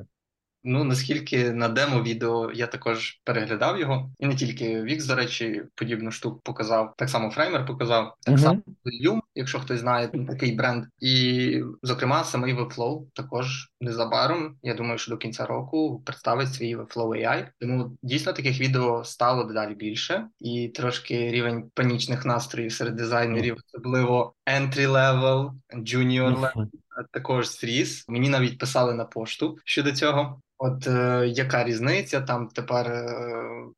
Ну наскільки на демо відео я також переглядав його, і не тільки Вікс, до речі, подібну штуку показав. Так само Фреймер показав, так uh-huh. само Люм, якщо хтось знає такий бренд, і зокрема самий Webflow також незабаром. Я думаю, що до кінця року представить свій Webflow AI. Тому дійсно таких відео стало дедалі більше, і трошки рівень панічних настроїв серед дизайнерів, особливо entry level, junior level, також зріс. Мені навіть писали на пошту щодо цього. От е, яка різниця там тепер е,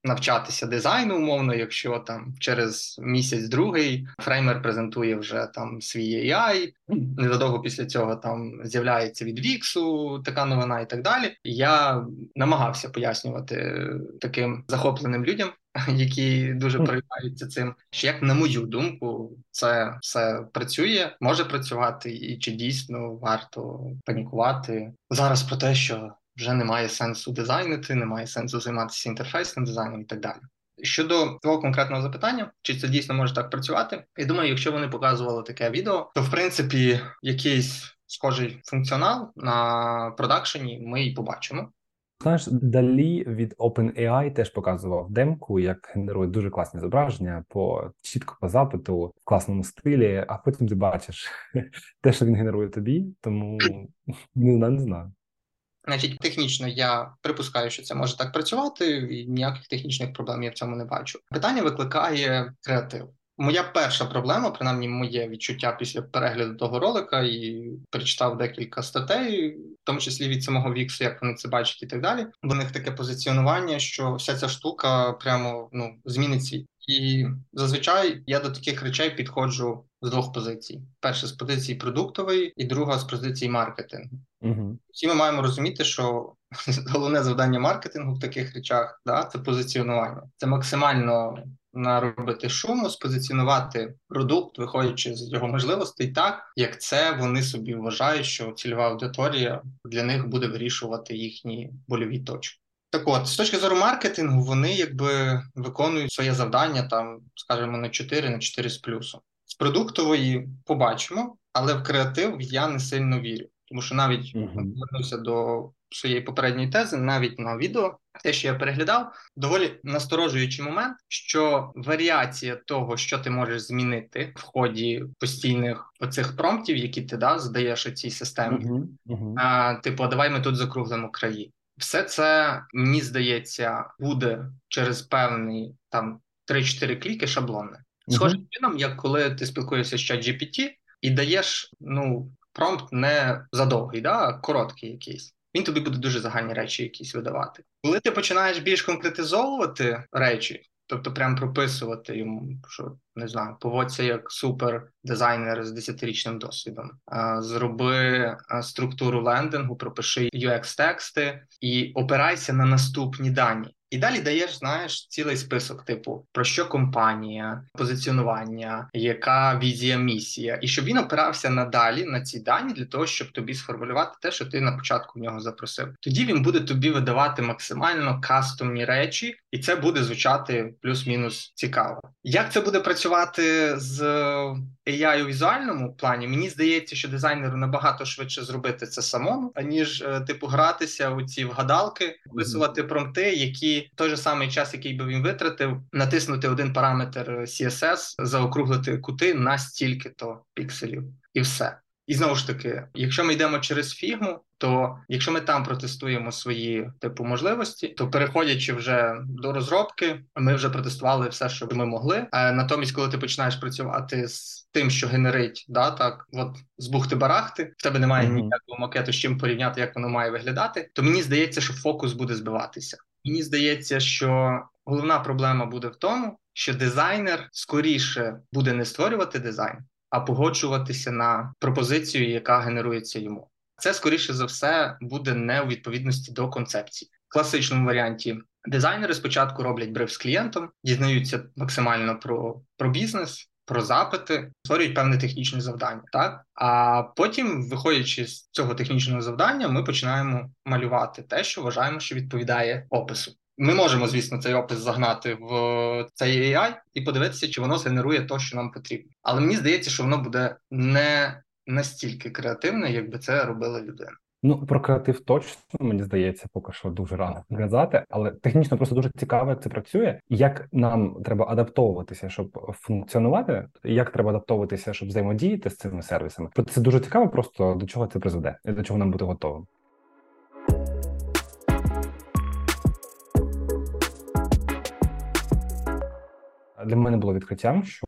навчатися дизайну, умовно, якщо там через місяць-другий фреймер презентує вже там свій AI, незадовго після цього там з'являється від Віксу така новина і так далі. Я намагався пояснювати таким захопленим людям, [laughs] які дуже переймаються цим, що як на мою думку, це все працює, може працювати, і чи дійсно варто панікувати зараз про те, що вже немає сенсу дизайнити, немає сенсу займатися інтерфейсним дизайном і так далі. Щодо твого конкретного запитання, чи це дійсно може так працювати? Я думаю, якщо вони показували таке відео, то в принципі якийсь схожий функціонал на продакшені ми і побачимо. Знаєш, далі від OpenAI теж показував демку, як генерує дуже класні зображення по чітко по запиту в класному стилі. А потім ти бачиш [laughs] те, що він генерує тобі, тому не знаю, не знаю. Значить, технічно я припускаю, що це може так працювати, і ніяких технічних проблем я в цьому не бачу. Питання викликає креатив. Моя перша проблема, принаймні моє відчуття після перегляду того ролика, і перечитав декілька статей, в тому числі від самого Віксу, як вони це бачать, і так далі. Бо них таке позиціонування, що вся ця штука прямо ну змінить. І зазвичай я до таких речей підходжу з двох позицій: перша з позиції продуктової, і друга з позиції маркетингу. Угу. Всі ми маємо розуміти, що [laughs] головне завдання маркетингу в таких речах да, це позиціонування. Це максимально наробити шуму, спозиціонувати продукт, виходячи з його можливостей, так як це вони собі вважають, що цільова аудиторія для них буде вирішувати їхні больові точки. Так от, з точки зору маркетингу, вони якби виконують своє завдання там, скажімо, на 4 на 4 з плюсом. Продуктової побачимо, але в креатив я не сильно вірю, тому що навіть Мгм. повернуся до своєї попередньої тези, навіть на відео, те, що я переглядав, доволі насторожуючий момент, що варіація того, що ти можеш змінити в ході постійних оцих промптів, які ти да, задаєш у цій системі, Угу. Угу. а, типу, давай ми тут закруглимо краї. Все це мені здається буде через певний там 3-4 кліки шаблонне. Схожим чином, як коли ти спілкуєшся з ChatGPT і даєш ну промпт не задовгий, да, а короткий якийсь. Він тобі буде дуже загальні речі якісь видавати. Коли ти починаєш більш конкретизовувати речі, тобто прям прописувати йому, що не знаю, поводься як супер дизайнер з 10-річним досвідом. Зроби структуру лендингу, пропиши UX тексти і опирайся на наступні дані. І далі даєш, знаєш, цілий список, типу про що компанія, позиціонування, яка візія, місія, і щоб він опирався надалі на ці дані для того, щоб тобі сформулювати те, що ти на початку в нього запросив. Тоді він буде тобі видавати максимально кастомні речі, і це буде звучати плюс-мінус цікаво. Як це буде працювати з AI у візуальному плані? Мені здається, що дизайнеру набагато швидше зробити це самому, аніж е, типу гратися у ці вгадалки, висувати промпти, які в той же самий час, який би він витратив, натиснути один параметр CSS, заокруглити кути на стільки-то пікселів, і все. І знову ж таки, якщо ми йдемо через фігму, то якщо ми там протестуємо свої типу можливості, то переходячи вже до розробки, ми вже протестували все, що ми могли. А натомість, коли ти починаєш працювати з тим, що генерить, да так, от з бухти-барахти, в тебе немає Мгм. ніякого макету, з чим порівняти, як воно має виглядати, то мені здається, що фокус буде збиватися. Мені здається, що головна проблема буде в тому, що дизайнер скоріше буде не створювати дизайн, а погоджуватися на пропозицію, яка генерується йому. Це скоріше за все буде не у відповідності до концепції. В класичному варіанті дизайнери спочатку роблять бриф з клієнтом, дізнаються максимально про, про бізнес. Про запити створюють певне технічне завдання, так а потім, виходячи з цього технічного завдання, ми починаємо малювати те, що вважаємо, що відповідає опису. Ми можемо, звісно, цей опис загнати в цей AI і подивитися, чи воно згенерує те, що нам потрібно. Але мені здається, що воно буде не настільки креативне, якби це робила людина. Ну, про креатив точно мені здається, поки що дуже рано казати, але технічно просто дуже цікаво, як це працює, як нам треба адаптовуватися, щоб функціонувати, як треба адаптовуватися, щоб взаємодіяти з цими сервісами. Це дуже цікаво, просто до чого це призведе, і до чого нам бути готовим. Для мене було відкриттям, що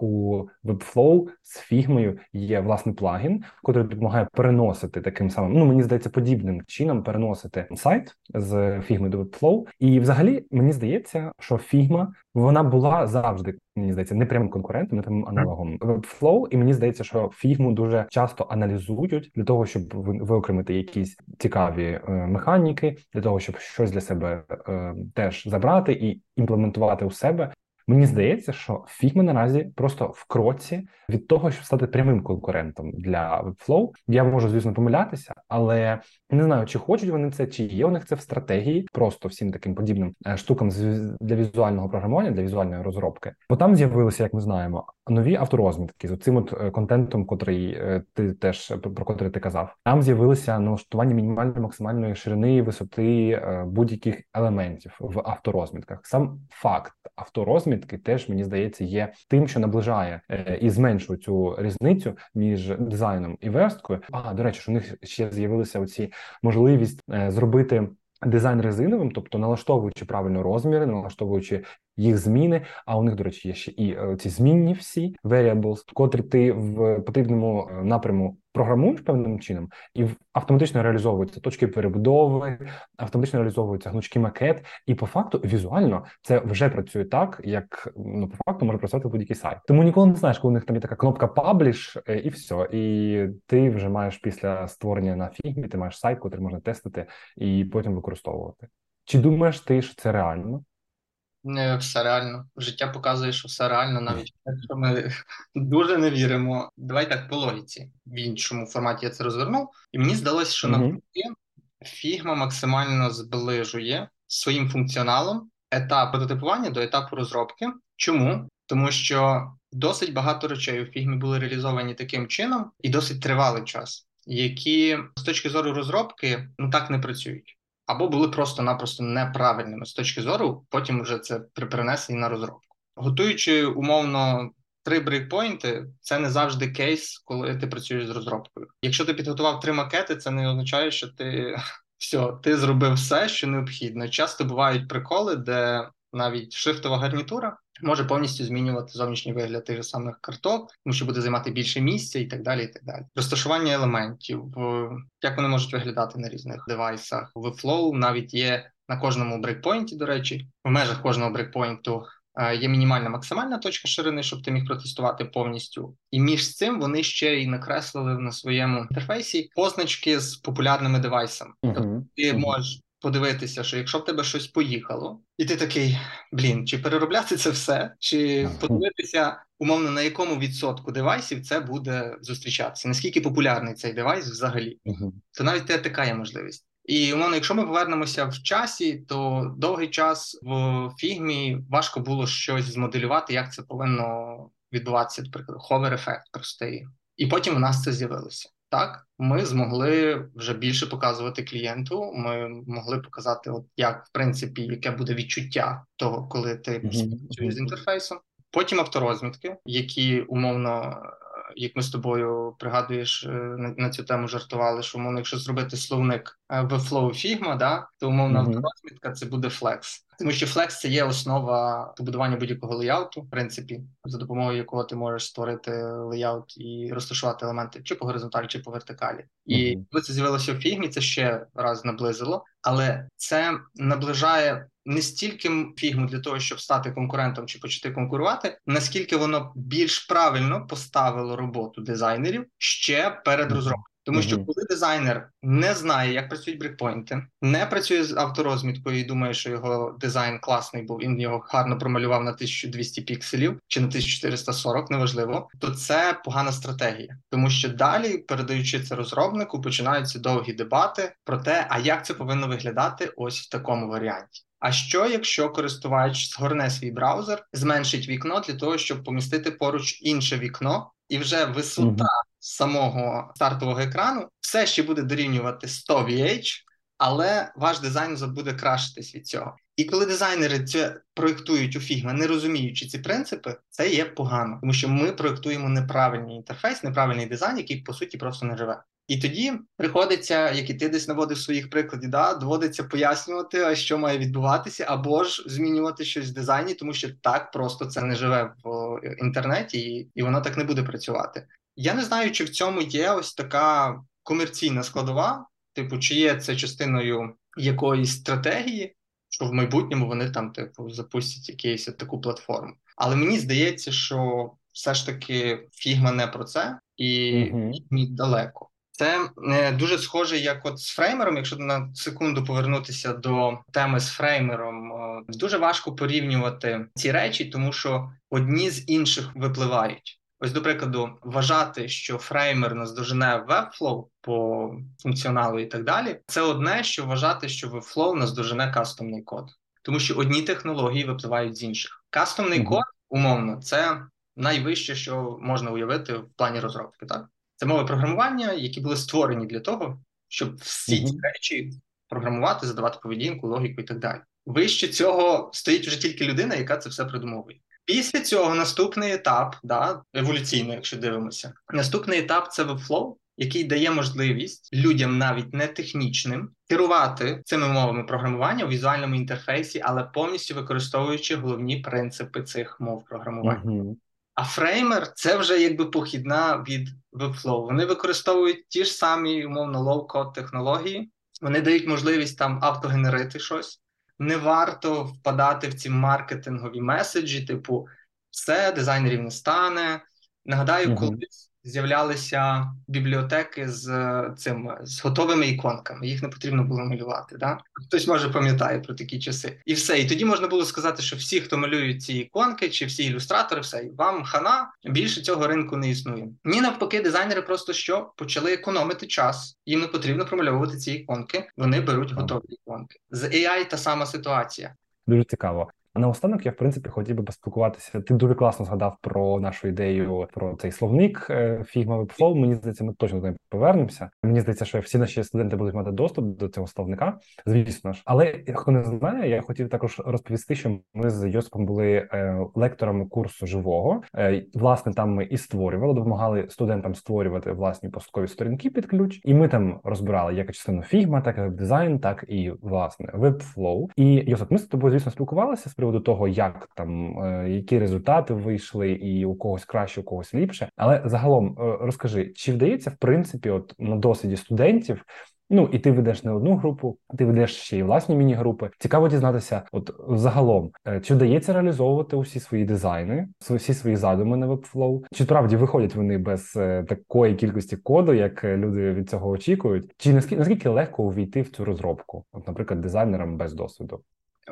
у Webflow з фігмою є власний плагін, який допомагає переносити таким самим, ну мені здається, подібним чином переносити сайт з фігми до Webflow. І взагалі мені здається, що фігма вона була завжди, мені здається, не прямим конкурентом, не прямим аналогом Webflow, і мені здається, що фігму дуже часто аналізують для того, щоб виокремити якісь цікаві е, механіки, для того, щоб щось для себе е, теж забрати і імплементувати у себе. Мені здається, що Figma наразі просто в кроці від того, щоб стати прямим конкурентом для Webflow. Я можу, звісно, помилятися, але не знаю, чи хочуть вони це, чи є у них це в стратегії, просто всім таким подібним е, штукам для візуального програмування, для візуальної розробки. Бо там з'явилися, як ми знаємо, нові авторозмітки з цим от е, контентом, котрий е, ти теж про котрий ти казав. Там з'явилися налаштування мінімальної максимальної ширини висоти будь-яких елементів в авторозмітках. Сам факт авторозмітки теж мені здається є тим, що наближає е, і зменшує цю різницю між дизайном і версткою. А до речі, що у них ще з'явилися оці можливість е, зробити. Дизайн резиновим, тобто налаштовуючи правильно розміри, налаштовуючи їх зміни. А у них, до речі, є ще і е, ці змінні всі variables, котрі ти в потрібному е, напряму програмуєш певним чином, і автоматично реалізовуються точки перебудови, автоматично реалізовуються гнучки макет, і по факту візуально це вже працює так, як ну по факту може працювати будь-який сайт. Тому ніколи не знаєш, коли у них там є така кнопка пабліш, і все. І ти вже маєш після створення на фігмі, ти маєш сайт, який можна тестити і потім використовувати. Чи думаєш ти, що це реально? Не все реально. Життя показує, що все реально, навіть якщо ми [laughs] дуже не віримо. Давай так по логіці. В іншому форматі я це розвернув, і мені здалося, що навпаки Figma максимально зближує своїм функціоналом етап прототипування до етапу розробки. Чому? Тому що досить багато речей у Figma були реалізовані таким чином і досить тривалий час, які з точки зору розробки ну так не працюють або були просто-напросто неправильними з точки зору, потім вже це при перенесенні на розробку. Готуючи умовно три брейкпойнти, це не завжди кейс, коли ти працюєш з розробкою. Якщо ти підготував три макети, це не означає, що ти [laughs] все, ти зробив все, що необхідно. Часто бувають приколи, де навіть шрифтова гарнітура може повністю змінювати зовнішній вигляд тих же самих карток, тому що буде займати більше місця і так далі. і так далі. Розташування елементів, як вони можуть виглядати на різних девайсах. В Flow навіть є на кожному брейкпойнті, до речі, в межах кожного брейкпойнту е, Є мінімальна максимальна точка ширини, щоб ти міг протестувати повністю, і між цим вони ще й накреслили на своєму інтерфейсі позначки з популярними девайсами. Uh-huh. Тобто ти можеш подивитися, що якщо в тебе щось поїхало, і ти такий блін, чи переробляти це все, чи подивитися умовно на якому відсотку девайсів це буде зустрічатися? Наскільки популярний цей девайс взагалі? Uh-huh. То навіть те така є можливість. І умовно, якщо ми повернемося в часі, то довгий час в фігмі важко було щось змоделювати, як це повинно відбуватися, наприклад, ховер ефект простий. І потім у нас це з'явилося. Так, ми змогли вже більше показувати клієнту. Ми могли показати, от як в принципі, яке буде відчуття того, коли ти працюєш з інтерфейсом. Потім авторозмітки, які умовно, як ми з тобою пригадуєш, на, на цю тему жартували, що умовно, якщо зробити словник в Flow Figma, да, то умовно mm-hmm. авторозмітка це буде Flex. Тому що Flex це є основа побудування будь-якого леяуту, в принципі, за допомогою якого ти можеш створити леяут і розташувати елементи чи по горизонталі, чи по вертикалі. І коли це з'явилося в фігмі, це ще раз наблизило, але це наближає. Не стільки фігму для того, щоб стати конкурентом чи почати конкурувати, наскільки воно більш правильно поставило роботу дизайнерів ще перед розробкою. Тому що коли дизайнер не знає, як працюють брекпойнти, не працює з авторозміткою і думає, що його дизайн класний, бо він його гарно промалював на 1200 пікселів чи на 1440, неважливо, то це погана стратегія, тому що далі, передаючи це розробнику, починаються довгі дебати про те, а як це повинно виглядати ось в такому варіанті. А що, якщо користувач згорне свій браузер, зменшить вікно для того, щоб помістити поруч інше вікно, і вже висота mm-hmm. самого стартового екрану все ще буде дорівнювати 100 VH, але ваш дизайн буде кращитись від цього. І коли дизайнери це проєктують у Figma, не розуміючи ці принципи, це є погано, тому що ми проєктуємо неправильний інтерфейс, неправильний дизайн, який по суті просто не живе. І тоді приходиться, як і ти десь наводив своїх прикладів, да, доводиться пояснювати, що має відбуватися, або ж змінювати щось в дизайні, тому що так просто це не живе в інтернеті, і, і воно так не буде працювати. Я не знаю, чи в цьому є ось така комерційна складова, типу, чи є це частиною якоїсь стратегії, що в майбутньому вони там, типу, запустять якусь таку платформу. Але мені здається, що все ж таки фігма не про це, і mm-hmm. далеко. Це е, дуже схоже, як от з фреймером. Якщо на секунду повернутися до теми з фреймером, дуже важко порівнювати ці речі, тому що одні з інших випливають. Ось, до прикладу, вважати, що фреймер наздожене Webflow по функціоналу і так далі, це одне, що вважати, що Webflow наздожене кастомний код, тому що одні технології випливають з інших. Кастомний mm-hmm. код, умовно, це найвище, що можна уявити в плані розробки, так. Це мови програмування, які були створені для того, щоб всі mm-hmm. ці речі програмувати, задавати поведінку, логіку і так далі. Вище цього стоїть вже тільки людина, яка це все придумовує. Після цього наступний етап, да, еволюційно, якщо дивимося, наступний етап це Webflow, який дає можливість людям, навіть не технічним, керувати цими мовами програмування у візуальному інтерфейсі, але повністю використовуючи головні принципи цих мов програмування. Uh-huh. А фреймер це вже якби похідна від Webflow. Вони використовують ті ж самі умовно лоу-код технології. Вони дають можливість там автогенерити щось. Не варто впадати в ці маркетингові меседжі, типу, все, дизайнерів не стане. Нагадаю, uh-huh. колись з'являлися бібліотеки з цим з готовими іконками. Їх не потрібно було малювати. Да? Хтось може пам'ятає про такі часи, і все. І тоді можна було сказати, що всі, хто малюють ці іконки, чи всі ілюстратори, все вам хана більше цього ринку не існує. Ні, навпаки, дизайнери просто що почали економити час. Їм не потрібно промальовувати ці іконки. Вони беруть готові іконки. З AI та сама ситуація. Дуже цікаво. А наостанок я в принципі хотів би поспілкуватися. Ти дуже класно згадав про нашу ідею про цей словник е, Figma Webflow. Мені здається, ми точно до неї повернемося. Мені здається, що всі наші студенти будуть мати доступ до цього словника, звісно ж. Але хто не знає, я хотів також розповісти, що ми з Йосипом були е, лекторами курсу живого. Е, власне, там ми і створювали, допомагали студентам створювати власні посткові сторінки під ключ, і ми там розбирали як частину Figma, так і дизайн, так і власне Webflow. І Йосип, ми з тобою, звісно, спілкувалися приводу того, як там е, які результати вийшли, і у когось краще, у когось ліпше. Але загалом е, розкажи, чи вдається в принципі, от на досвіді студентів. Ну і ти ведеш не одну групу, ти ведеш ще й власні міні-групи. Цікаво дізнатися, от загалом, е, чи вдається реалізовувати усі свої дизайни, всі свої задуми на Webflow? Чи справді виходять вони без такої кількості коду, як люди від цього очікують? Чи наскільки наскільки легко увійти в цю розробку? От, наприклад, дизайнерам без досвіду?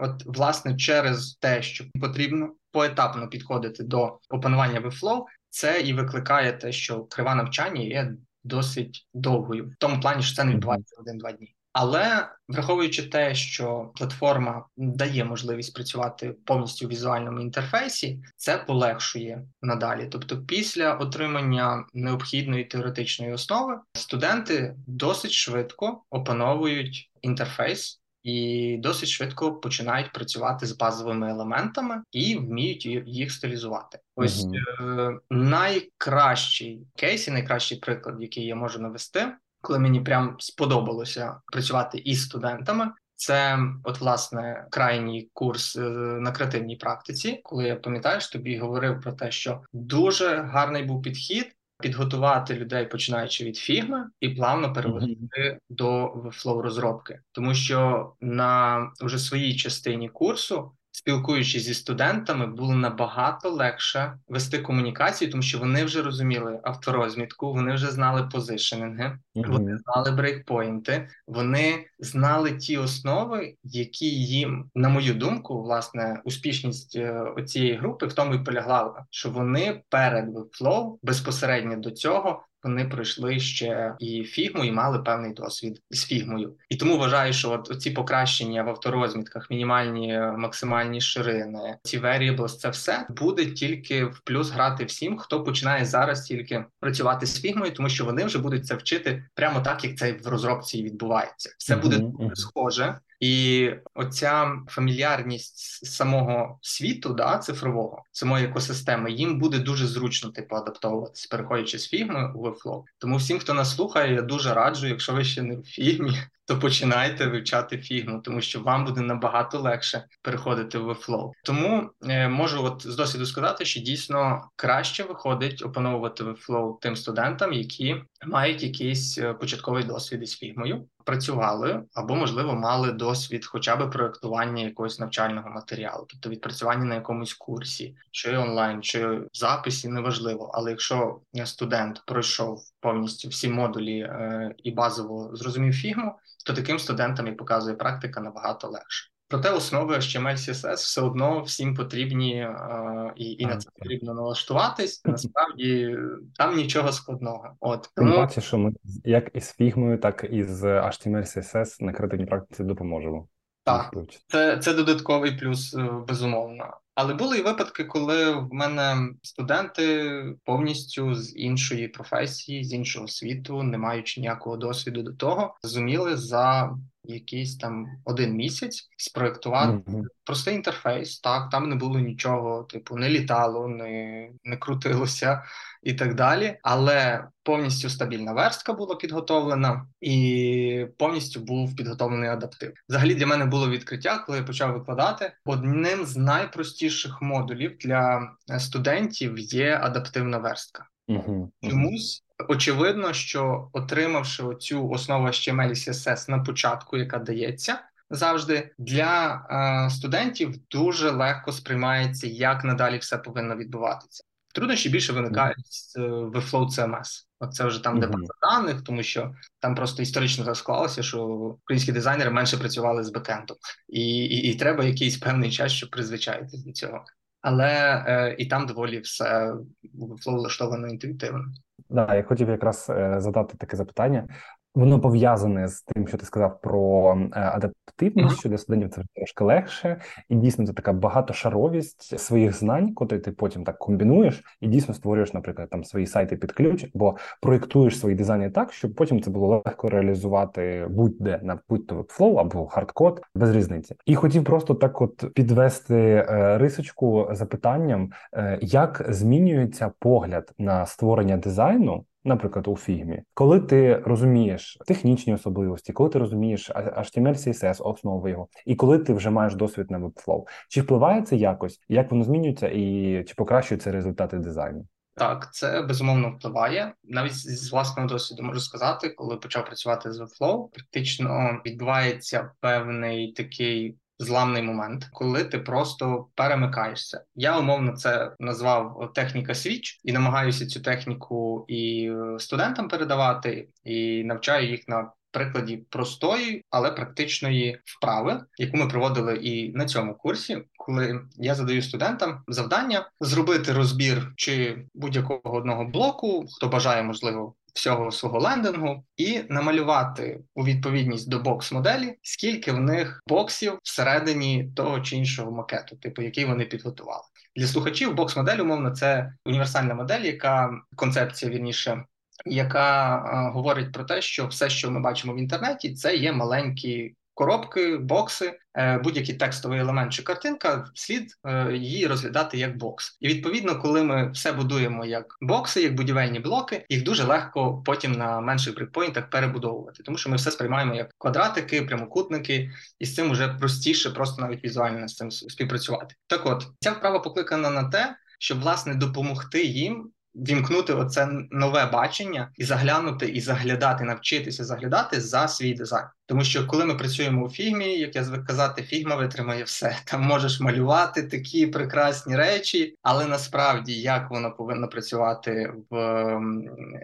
От, власне, через те, що потрібно поетапно підходити до опанування Webflow, це і викликає те, що крива навчання є досить довгою, в тому плані, що це не відбувається один-два дні. Але враховуючи те, що платформа дає можливість працювати повністю в візуальному інтерфейсі, це полегшує надалі. Тобто, після отримання необхідної теоретичної основи студенти досить швидко опановують інтерфейс і досить швидко починають працювати з базовими елементами і вміють їх стилізувати. Ось uh-huh. найкращий кейс і найкращий приклад, який я можу навести, коли мені прям сподобалося працювати із студентами. Це, от, власне, крайній курс е, на креативній практиці, коли я пам'ятаєш, тобі говорив про те, що дуже гарний був підхід підготувати людей, починаючи від фігми, і плавно переводити mm-hmm. до Flow розробки, тому що на вже своїй частині курсу спілкуючись зі студентами, було набагато легше вести комунікацію, тому що вони вже розуміли авторозмітку, вони вже знали positioning и, mm-hmm. вони знали breakpoint и, вони знали ті основи, які їм, на мою думку, власне, успішність е, цієї групи в тому і полягла, що вони перед Webflow безпосередньо до цього вони пройшли ще і фігму, і мали певний досвід з фігмою. І тому вважаю, що от ці покращення в авторозмітках, мінімальні максимальні ширини, ці variables, це все буде тільки в плюс грати всім, хто починає зараз тільки працювати з фігмою, тому що вони вже будуть це вчити прямо так, як це в розробці відбувається. Все буде дуже схоже. І оця фамільярність самого світу, да, цифрового, самої екосистеми, їм буде дуже зручно типу адаптовуватися, переходячи з фігми у Webflow. Тому всім, хто нас слухає, я дуже раджу, якщо ви ще не в фігмі, то починайте вивчати фігму, тому що вам буде набагато легше переходити в Webflow. Тому е, можу от з досвіду сказати, що дійсно краще виходить опановувати Webflow тим студентам, які мають якийсь е, початковий досвід із фігмою, працювали або, можливо, мали досвід, хоча б проектування якогось навчального матеріалу, тобто відпрацювання на якомусь курсі, чи онлайн, чи записі, неважливо. Але якщо студент пройшов повністю всі модулі е, і базово зрозумів фігму, то таким студентам і показує практика набагато легше. Проте основи HTML, CSS все одно всім потрібні е, і і на це потрібно налаштуватись. [laughs] Насправді там нічого складного. От тому... Тим паче, що ми як із фігмою, так і з HTML, CSS на креативній практиці допоможемо. Так, це це додатковий плюс, е, безумовно. Але були і випадки, коли в мене студенти повністю з іншої професії, з іншого світу, не маючи ніякого досвіду до того, зуміли за якийсь там один місяць спроектувати mm-hmm. простий інтерфейс. Так, там не було нічого, типу, не літало, не, не крутилося і так далі. Але повністю стабільна верстка була підготовлена, і повністю був підготовлений адаптив. Взагалі для мене було відкриття, коли я почав викладати. Одним з найпростіших модулів для студентів є адаптивна верстка. Угу, Чомусь очевидно, що отримавши оцю основу HTML і CSS на початку, яка дається завжди для е, студентів, дуже легко сприймається, як надалі все повинно відбуватися. Труднощі більше виникають mm-hmm. в Flow CMS. Оце вже там, де база даних, тому що там просто історично так склалося, що українські дизайнери менше працювали з бекендом, і, і, і треба якийсь певний час, щоб призвичаїтися до цього. Але е, і там доволі все в Flow влаштовано інтуїтивно. Да, я хотів якраз е, задати таке запитання. Воно пов'язане з тим, що ти сказав про е, адаптивність, що для студентів це трошки легше, і дійсно це така багатошаровість своїх знань, котрі ти потім так комбінуєш, і дійсно створюєш, наприклад, там свої сайти під ключ, бо проєктуєш свої дизайни так, щоб потім це було легко реалізувати будь-де на будь-то Flow або хардкод, без різниці. І хотів просто так, от підвести е, рисочку запитанням, е, як змінюється погляд на створення дизайну наприклад, у фігмі, коли ти розумієш технічні особливості, коли ти розумієш HTML, CSS, основи його, і коли ти вже маєш досвід на Webflow, чи впливає це якось, як воно змінюється, і чи покращуються результати дизайну? Так, це безумовно впливає. Навіть з власного досвіду можу сказати, коли почав працювати з Webflow, практично відбувається певний такий зламний момент, коли ти просто перемикаєшся. Я умовно це назвав техніка свіч і намагаюся цю техніку і е, студентам передавати, і навчаю їх на. Прикладі простої, але практичної вправи, яку ми проводили і на цьому курсі, коли я задаю студентам завдання зробити розбір чи будь-якого одного блоку, хто бажає, можливо, всього свого лендингу і намалювати у відповідність до бокс-моделі, скільки в них боксів всередині того чи іншого макету, типу який вони підготували. Для слухачів бокс-модель, умовно, це універсальна модель, яка концепція вірніше. Яка а, говорить про те, що все, що ми бачимо в інтернеті, це є маленькі коробки, бокси, е, будь-який текстовий елемент чи картинка, слід е, її розглядати як бокс. І відповідно, коли ми все будуємо як бокси, як будівельні блоки, їх дуже легко потім на менших брейкпойнтах перебудовувати, тому що ми все сприймаємо як квадратики, прямокутники, і з цим вже простіше, просто навіть візуально з цим співпрацювати. Так, от ця вправа покликана на те, щоб власне допомогти їм вімкнути оце нове бачення і заглянути, і заглядати, навчитися заглядати за свій дизайн. Тому що коли ми працюємо у фігмі, як я звик казати, фігма витримає все. Там можеш малювати такі прекрасні речі, але насправді як воно повинно працювати в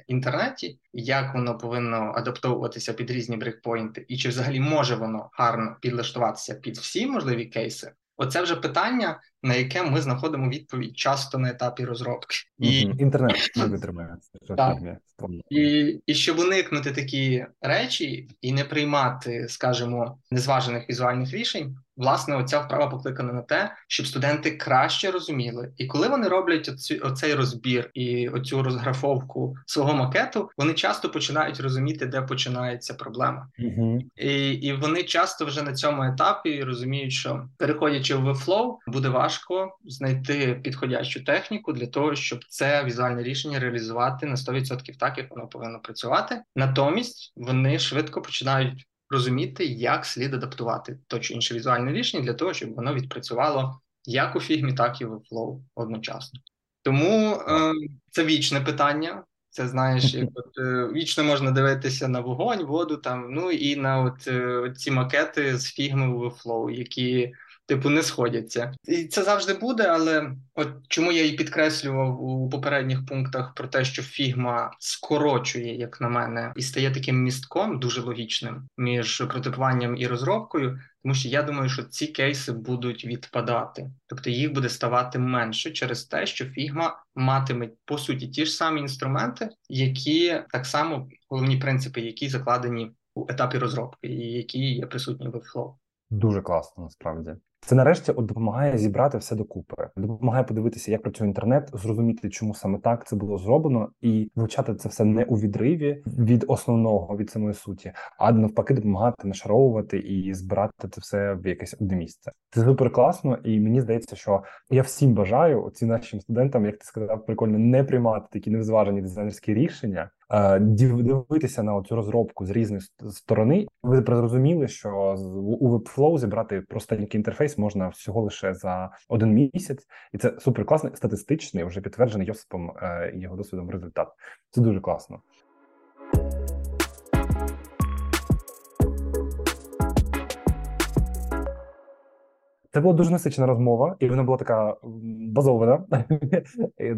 інтернеті, як воно повинно адаптовуватися під різні брейкпойнти, і чи взагалі може воно гарно підлаштуватися під всі можливі кейси, Оце вже питання, на яке ми знаходимо відповідь часто на етапі розробки. І інтернет [clears throat] не витримає І, і щоб уникнути такі речі і не приймати, скажімо, незважених візуальних рішень, власне, оця вправа покликана на те, щоб студенти краще розуміли, і коли вони роблять оцю, оцей розбір і оцю розграфовку свого макету, вони часто починають розуміти, де починається проблема, угу. і і вони часто вже на цьому етапі розуміють, що переходячи в Webflow, буде важко знайти підходящу техніку для того, щоб це візуальне рішення реалізувати на 100% так, як воно повинно працювати. Натомість вони швидко починають розуміти, як слід адаптувати то чи інше візуальне рішення для того, щоб воно відпрацювало як у фігмі, так і в Flow одночасно. Тому е, це вічне питання. Це знаєш, як от е, вічно можна дивитися на вогонь, воду там, ну і на от е, ці макети з фігми в Flow, які типу, не сходяться. І це завжди буде, але от чому я і підкреслював у попередніх пунктах про те, що фігма скорочує, як на мене, і стає таким містком дуже логічним між прототипуванням і розробкою. Тому що я думаю, що ці кейси будуть відпадати, тобто їх буде ставати менше через те, що фігма матиме по суті ті ж самі інструменти, які так само головні принципи, які закладені у етапі розробки, і які є присутні в Flow. Дуже класно, насправді. Це нарешті от допомагає зібрати все докупи, допомагає подивитися, як працює інтернет, зрозуміти, чому саме так це було зроблено, і вивчати це все не у відриві від основного від самої суті, а навпаки, допомагати нашаровувати і збирати це все в якесь одне місце. Це супер класно, і мені здається, що я всім бажаю цим нашим студентам, як ти сказав, прикольно не приймати такі невзважені дизайнерські рішення, дивитися на цю розробку з різних сторони, ви зрозуміли, що у Webflow зібрати простенький інтерфейс можна всього лише за один місяць, і це супер класний статистичний, вже підтверджений Йосипом е, його досвідом результат. Це дуже класно. Це була дуже насичена розмова, і вона була така базована. [laughs]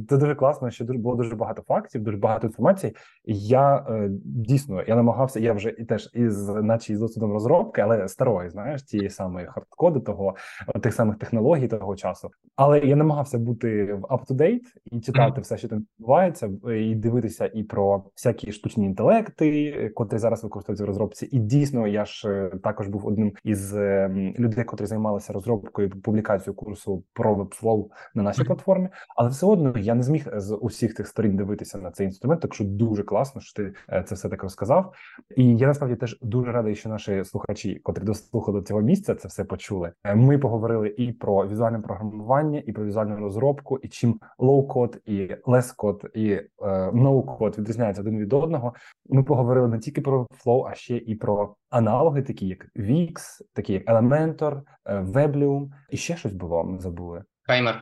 Це дуже класно, що було дуже багато фактів, дуже багато інформації. Я е, дійсно я намагався. Я вже і теж із, наче із досвідом розробки, але старої, знаєш, тієї самої хардкоди, того тих самих технологій того часу. Але я намагався бути в up-to-date і читати все, що там відбувається, і дивитися і про всякі штучні інтелекти, котрі зараз використовуються в розробці. І дійсно, я ж е, також був одним із ем, людей, котрі займалися розробкою розробкою публікацію курсу про Webflow на нашій платформі, але все одно я не зміг з усіх тих сторін дивитися на цей інструмент. Так що дуже класно, що ти е, це все так розказав. І я насправді теж дуже радий, що наші слухачі, котрі дослухали цього місця, це все почули. Е, ми поговорили і про візуальне програмування, і про візуальну розробку, і чим low-code, і less-code, і no-code відрізняються один від одного. Ми поговорили не тільки про Flow, а ще і про аналоги, такі як Wix, такі як Elementor, Weblium, і ще щось було. Ми забули. Фреймер.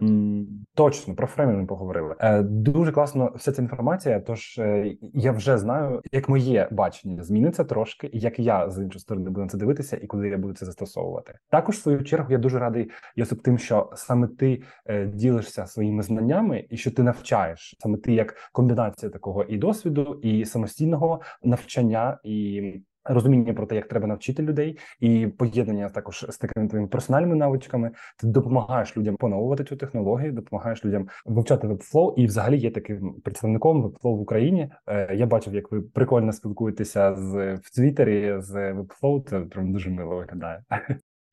Точно про фреймер ми поговорили. Е, Дуже класно вся ця інформація. Тож е, я вже знаю, як моє бачення зміниться трошки, і як я з іншої сторони буду на це дивитися, і куди я буду це застосовувати. Також в свою чергу я дуже радий Йосип, тим, що саме ти е, ділишся своїми знаннями, і що ти навчаєш саме ти як комбінація такого і досвіду, і самостійного навчання і розуміння про те, як треба навчити людей, і поєднання також з такими твоїми персональними навичками. Ти допомагаєш людям поновувати цю технологію, допомагаєш людям вивчати вебфлоу. і взагалі є таким представником вебфлоу в Україні. Е, я бачив, як ви прикольно спілкуєтеся з в Твіттері з вебфлоу. Це прям дуже мило виглядає.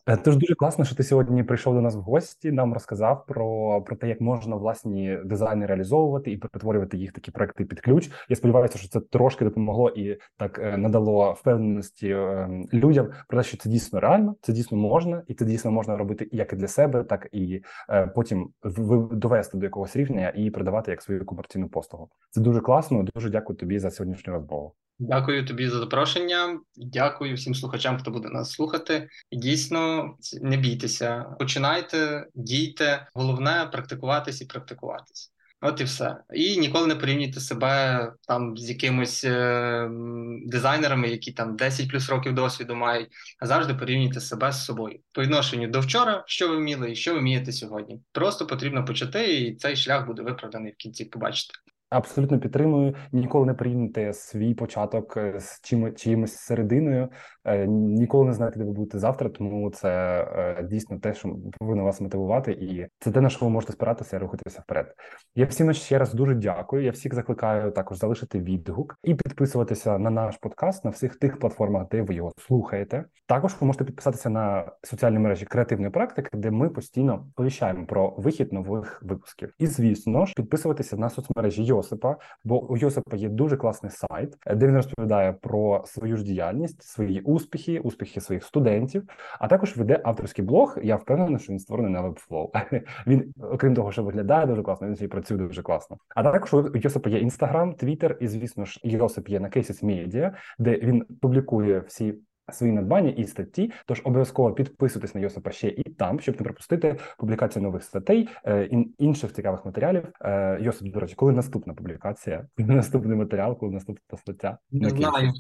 Е, тож дуже класно, що ти сьогодні прийшов до нас в гості. Нам розказав про про те, як можна власні дизайни реалізовувати і перетворювати їх такі проекти під ключ. Я сподіваюся, що це трошки допомогло і так е, надало впевненості е, людям про те, що це дійсно реально, це дійсно можна, і це дійсно можна робити як і для себе, так і потім довести до якогось рівня і продавати як свою комерційну послугу. Це дуже класно. Дуже дякую тобі за сьогоднішню розмову. Дякую тобі за запрошення. Дякую всім слухачам, хто буде нас слухати. Дійсно, не бійтеся, починайте, дійте. Головне практикуватись і практикуватись. От і все. І ніколи не порівнюйте себе там з якимось е- дизайнерами, які там 10 плюс років досвіду мають, а завжди порівнюйте себе з собою. По відношенню до вчора, що ви вміли і що ви вмієте сьогодні. Просто потрібно почати, і цей шлях буде виправданий в кінці. Побачите. Абсолютно підтримую. Ніколи не порівнюйте свій початок е, з чим, чимось серединою. Е, ніколи не знаєте, де ви будете завтра. Тому це е, дійсно те, що повинно вас мотивувати, і це те, на що ви можете спиратися рухатися вперед. Я всім ще раз дуже дякую. Я всіх закликаю також залишити відгук і підписуватися на наш подкаст на всіх тих платформах, де ви його слухаєте. Також ви можете підписатися на соціальні мережі креативної практики, де ми постійно повіщаємо про вихід нових випусків. І звісно ж, підписуватися на соцмережі Йосипа, бо у Йосипа є дуже класний сайт, де він розповідає про свою ж діяльність, свої успіхи, успіхи своїх студентів, а також веде авторський блог. Я впевнений, що він створений на Webflow. [laughs] Він, окрім того, що виглядає дуже класно, він ще й працює дуже класно. А також у Йосипа є інстаграм, твіттер, і звісно ж, Йосип є на Cases Media, де він публікує всі свої надбання і статті. Тож обов'язково підписуйтесь на Йосипа ще і там, щоб не пропустити публікацію нових статей е, і інших цікавих матеріалів. Е, Йосип, до речі, коли наступна публікація, [laughs] наступний матеріал, коли наступна стаття? Не знаю,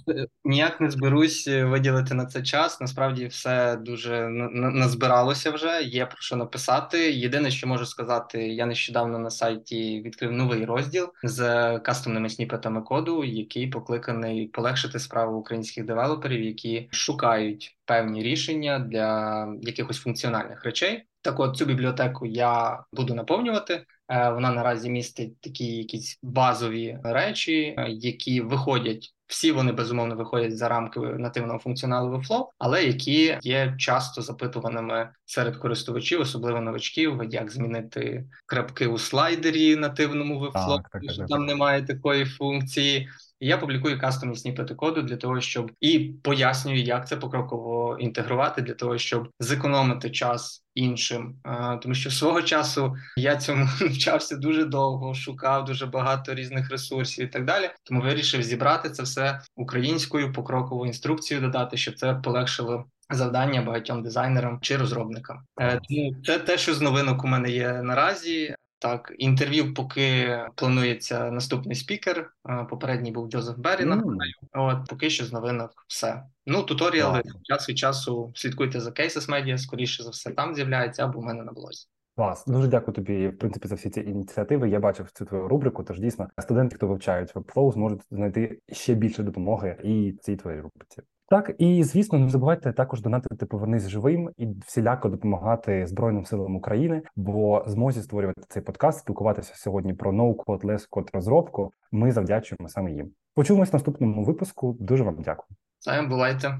ніяк не зберусь е, виділити на це час. Насправді все дуже назбиралося вже. Є про що написати. Єдине, що можу сказати, я нещодавно на сайті відкрив новий розділ з кастомними сніпетами коду, який покликаний полегшити справу українських девелоперів, які шукають певні рішення для якихось функціональних речей. Так, от цю бібліотеку я буду наповнювати. Е, вона наразі містить такі якісь базові речі, е, які виходять всі вони безумовно виходять за рамки нативного функціоналу Webflow, але які є часто запитуваними серед користувачів, особливо новачків, як змінити крапки у слайдері нативному Webflow, Так, так, так, що так. там немає такої функції. І Я публікую кастомні сніпети коду для того, щоб і пояснюю, як це покроково інтегрувати, для того, щоб зекономити час іншим. Е, Тому що свого часу я цьому [laughs] навчався дуже довго, шукав дуже багато різних ресурсів і так далі. Тому вирішив зібрати це все українською покрокову інструкцію, додати, щоб це полегшило. Завдання багатьом дизайнерам чи розробникам. Е, Тому це те, що з новинок у мене є наразі. Так, інтерв'ю, поки планується наступний спікер. Попередній був Джозеф. Мгм. нагадаю. От поки що з новинок все. Ну, туторіали Класно. час від часу слідкуйте за Cases Media, скоріше за все, там з'являється або в мене на блозі. Клас, дуже дякую тобі, в принципі, за всі ці ініціативи. Я бачив цю твою рубрику. Тож дійсно студенти, хто вивчають Webflow, зможуть знайти ще більше допомоги і цій твоїй рубриці. Так, і звісно, не забувайте також донатити повернись живим і всіляко допомагати Збройним силам України, бо змозі створювати цей подкаст, спілкуватися сьогодні про no-code, less-code розробку. Ми завдячуємо саме їм. Почуємось в наступному випуску. Дуже вам дякую. Це бувайте.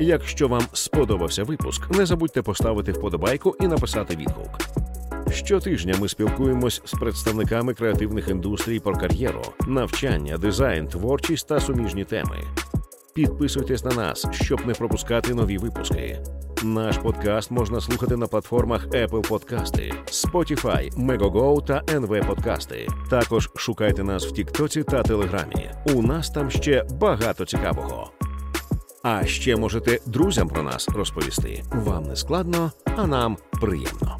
Якщо вам сподобався випуск, не забудьте поставити вподобайку і написати відгук. Щотижня ми спілкуємось з представниками креативних індустрій про кар'єру, навчання, дизайн, творчість та суміжні теми. Підписуйтесь на нас, щоб не пропускати нові випуски. Наш подкаст можна слухати на платформах Apple Подкасти, Spotify, Megogo та NV Подкасти. Також шукайте нас в Тіктоці та Телеграмі. У нас там ще багато цікавого. А ще можете друзям про нас розповісти. Вам не складно, а нам приємно.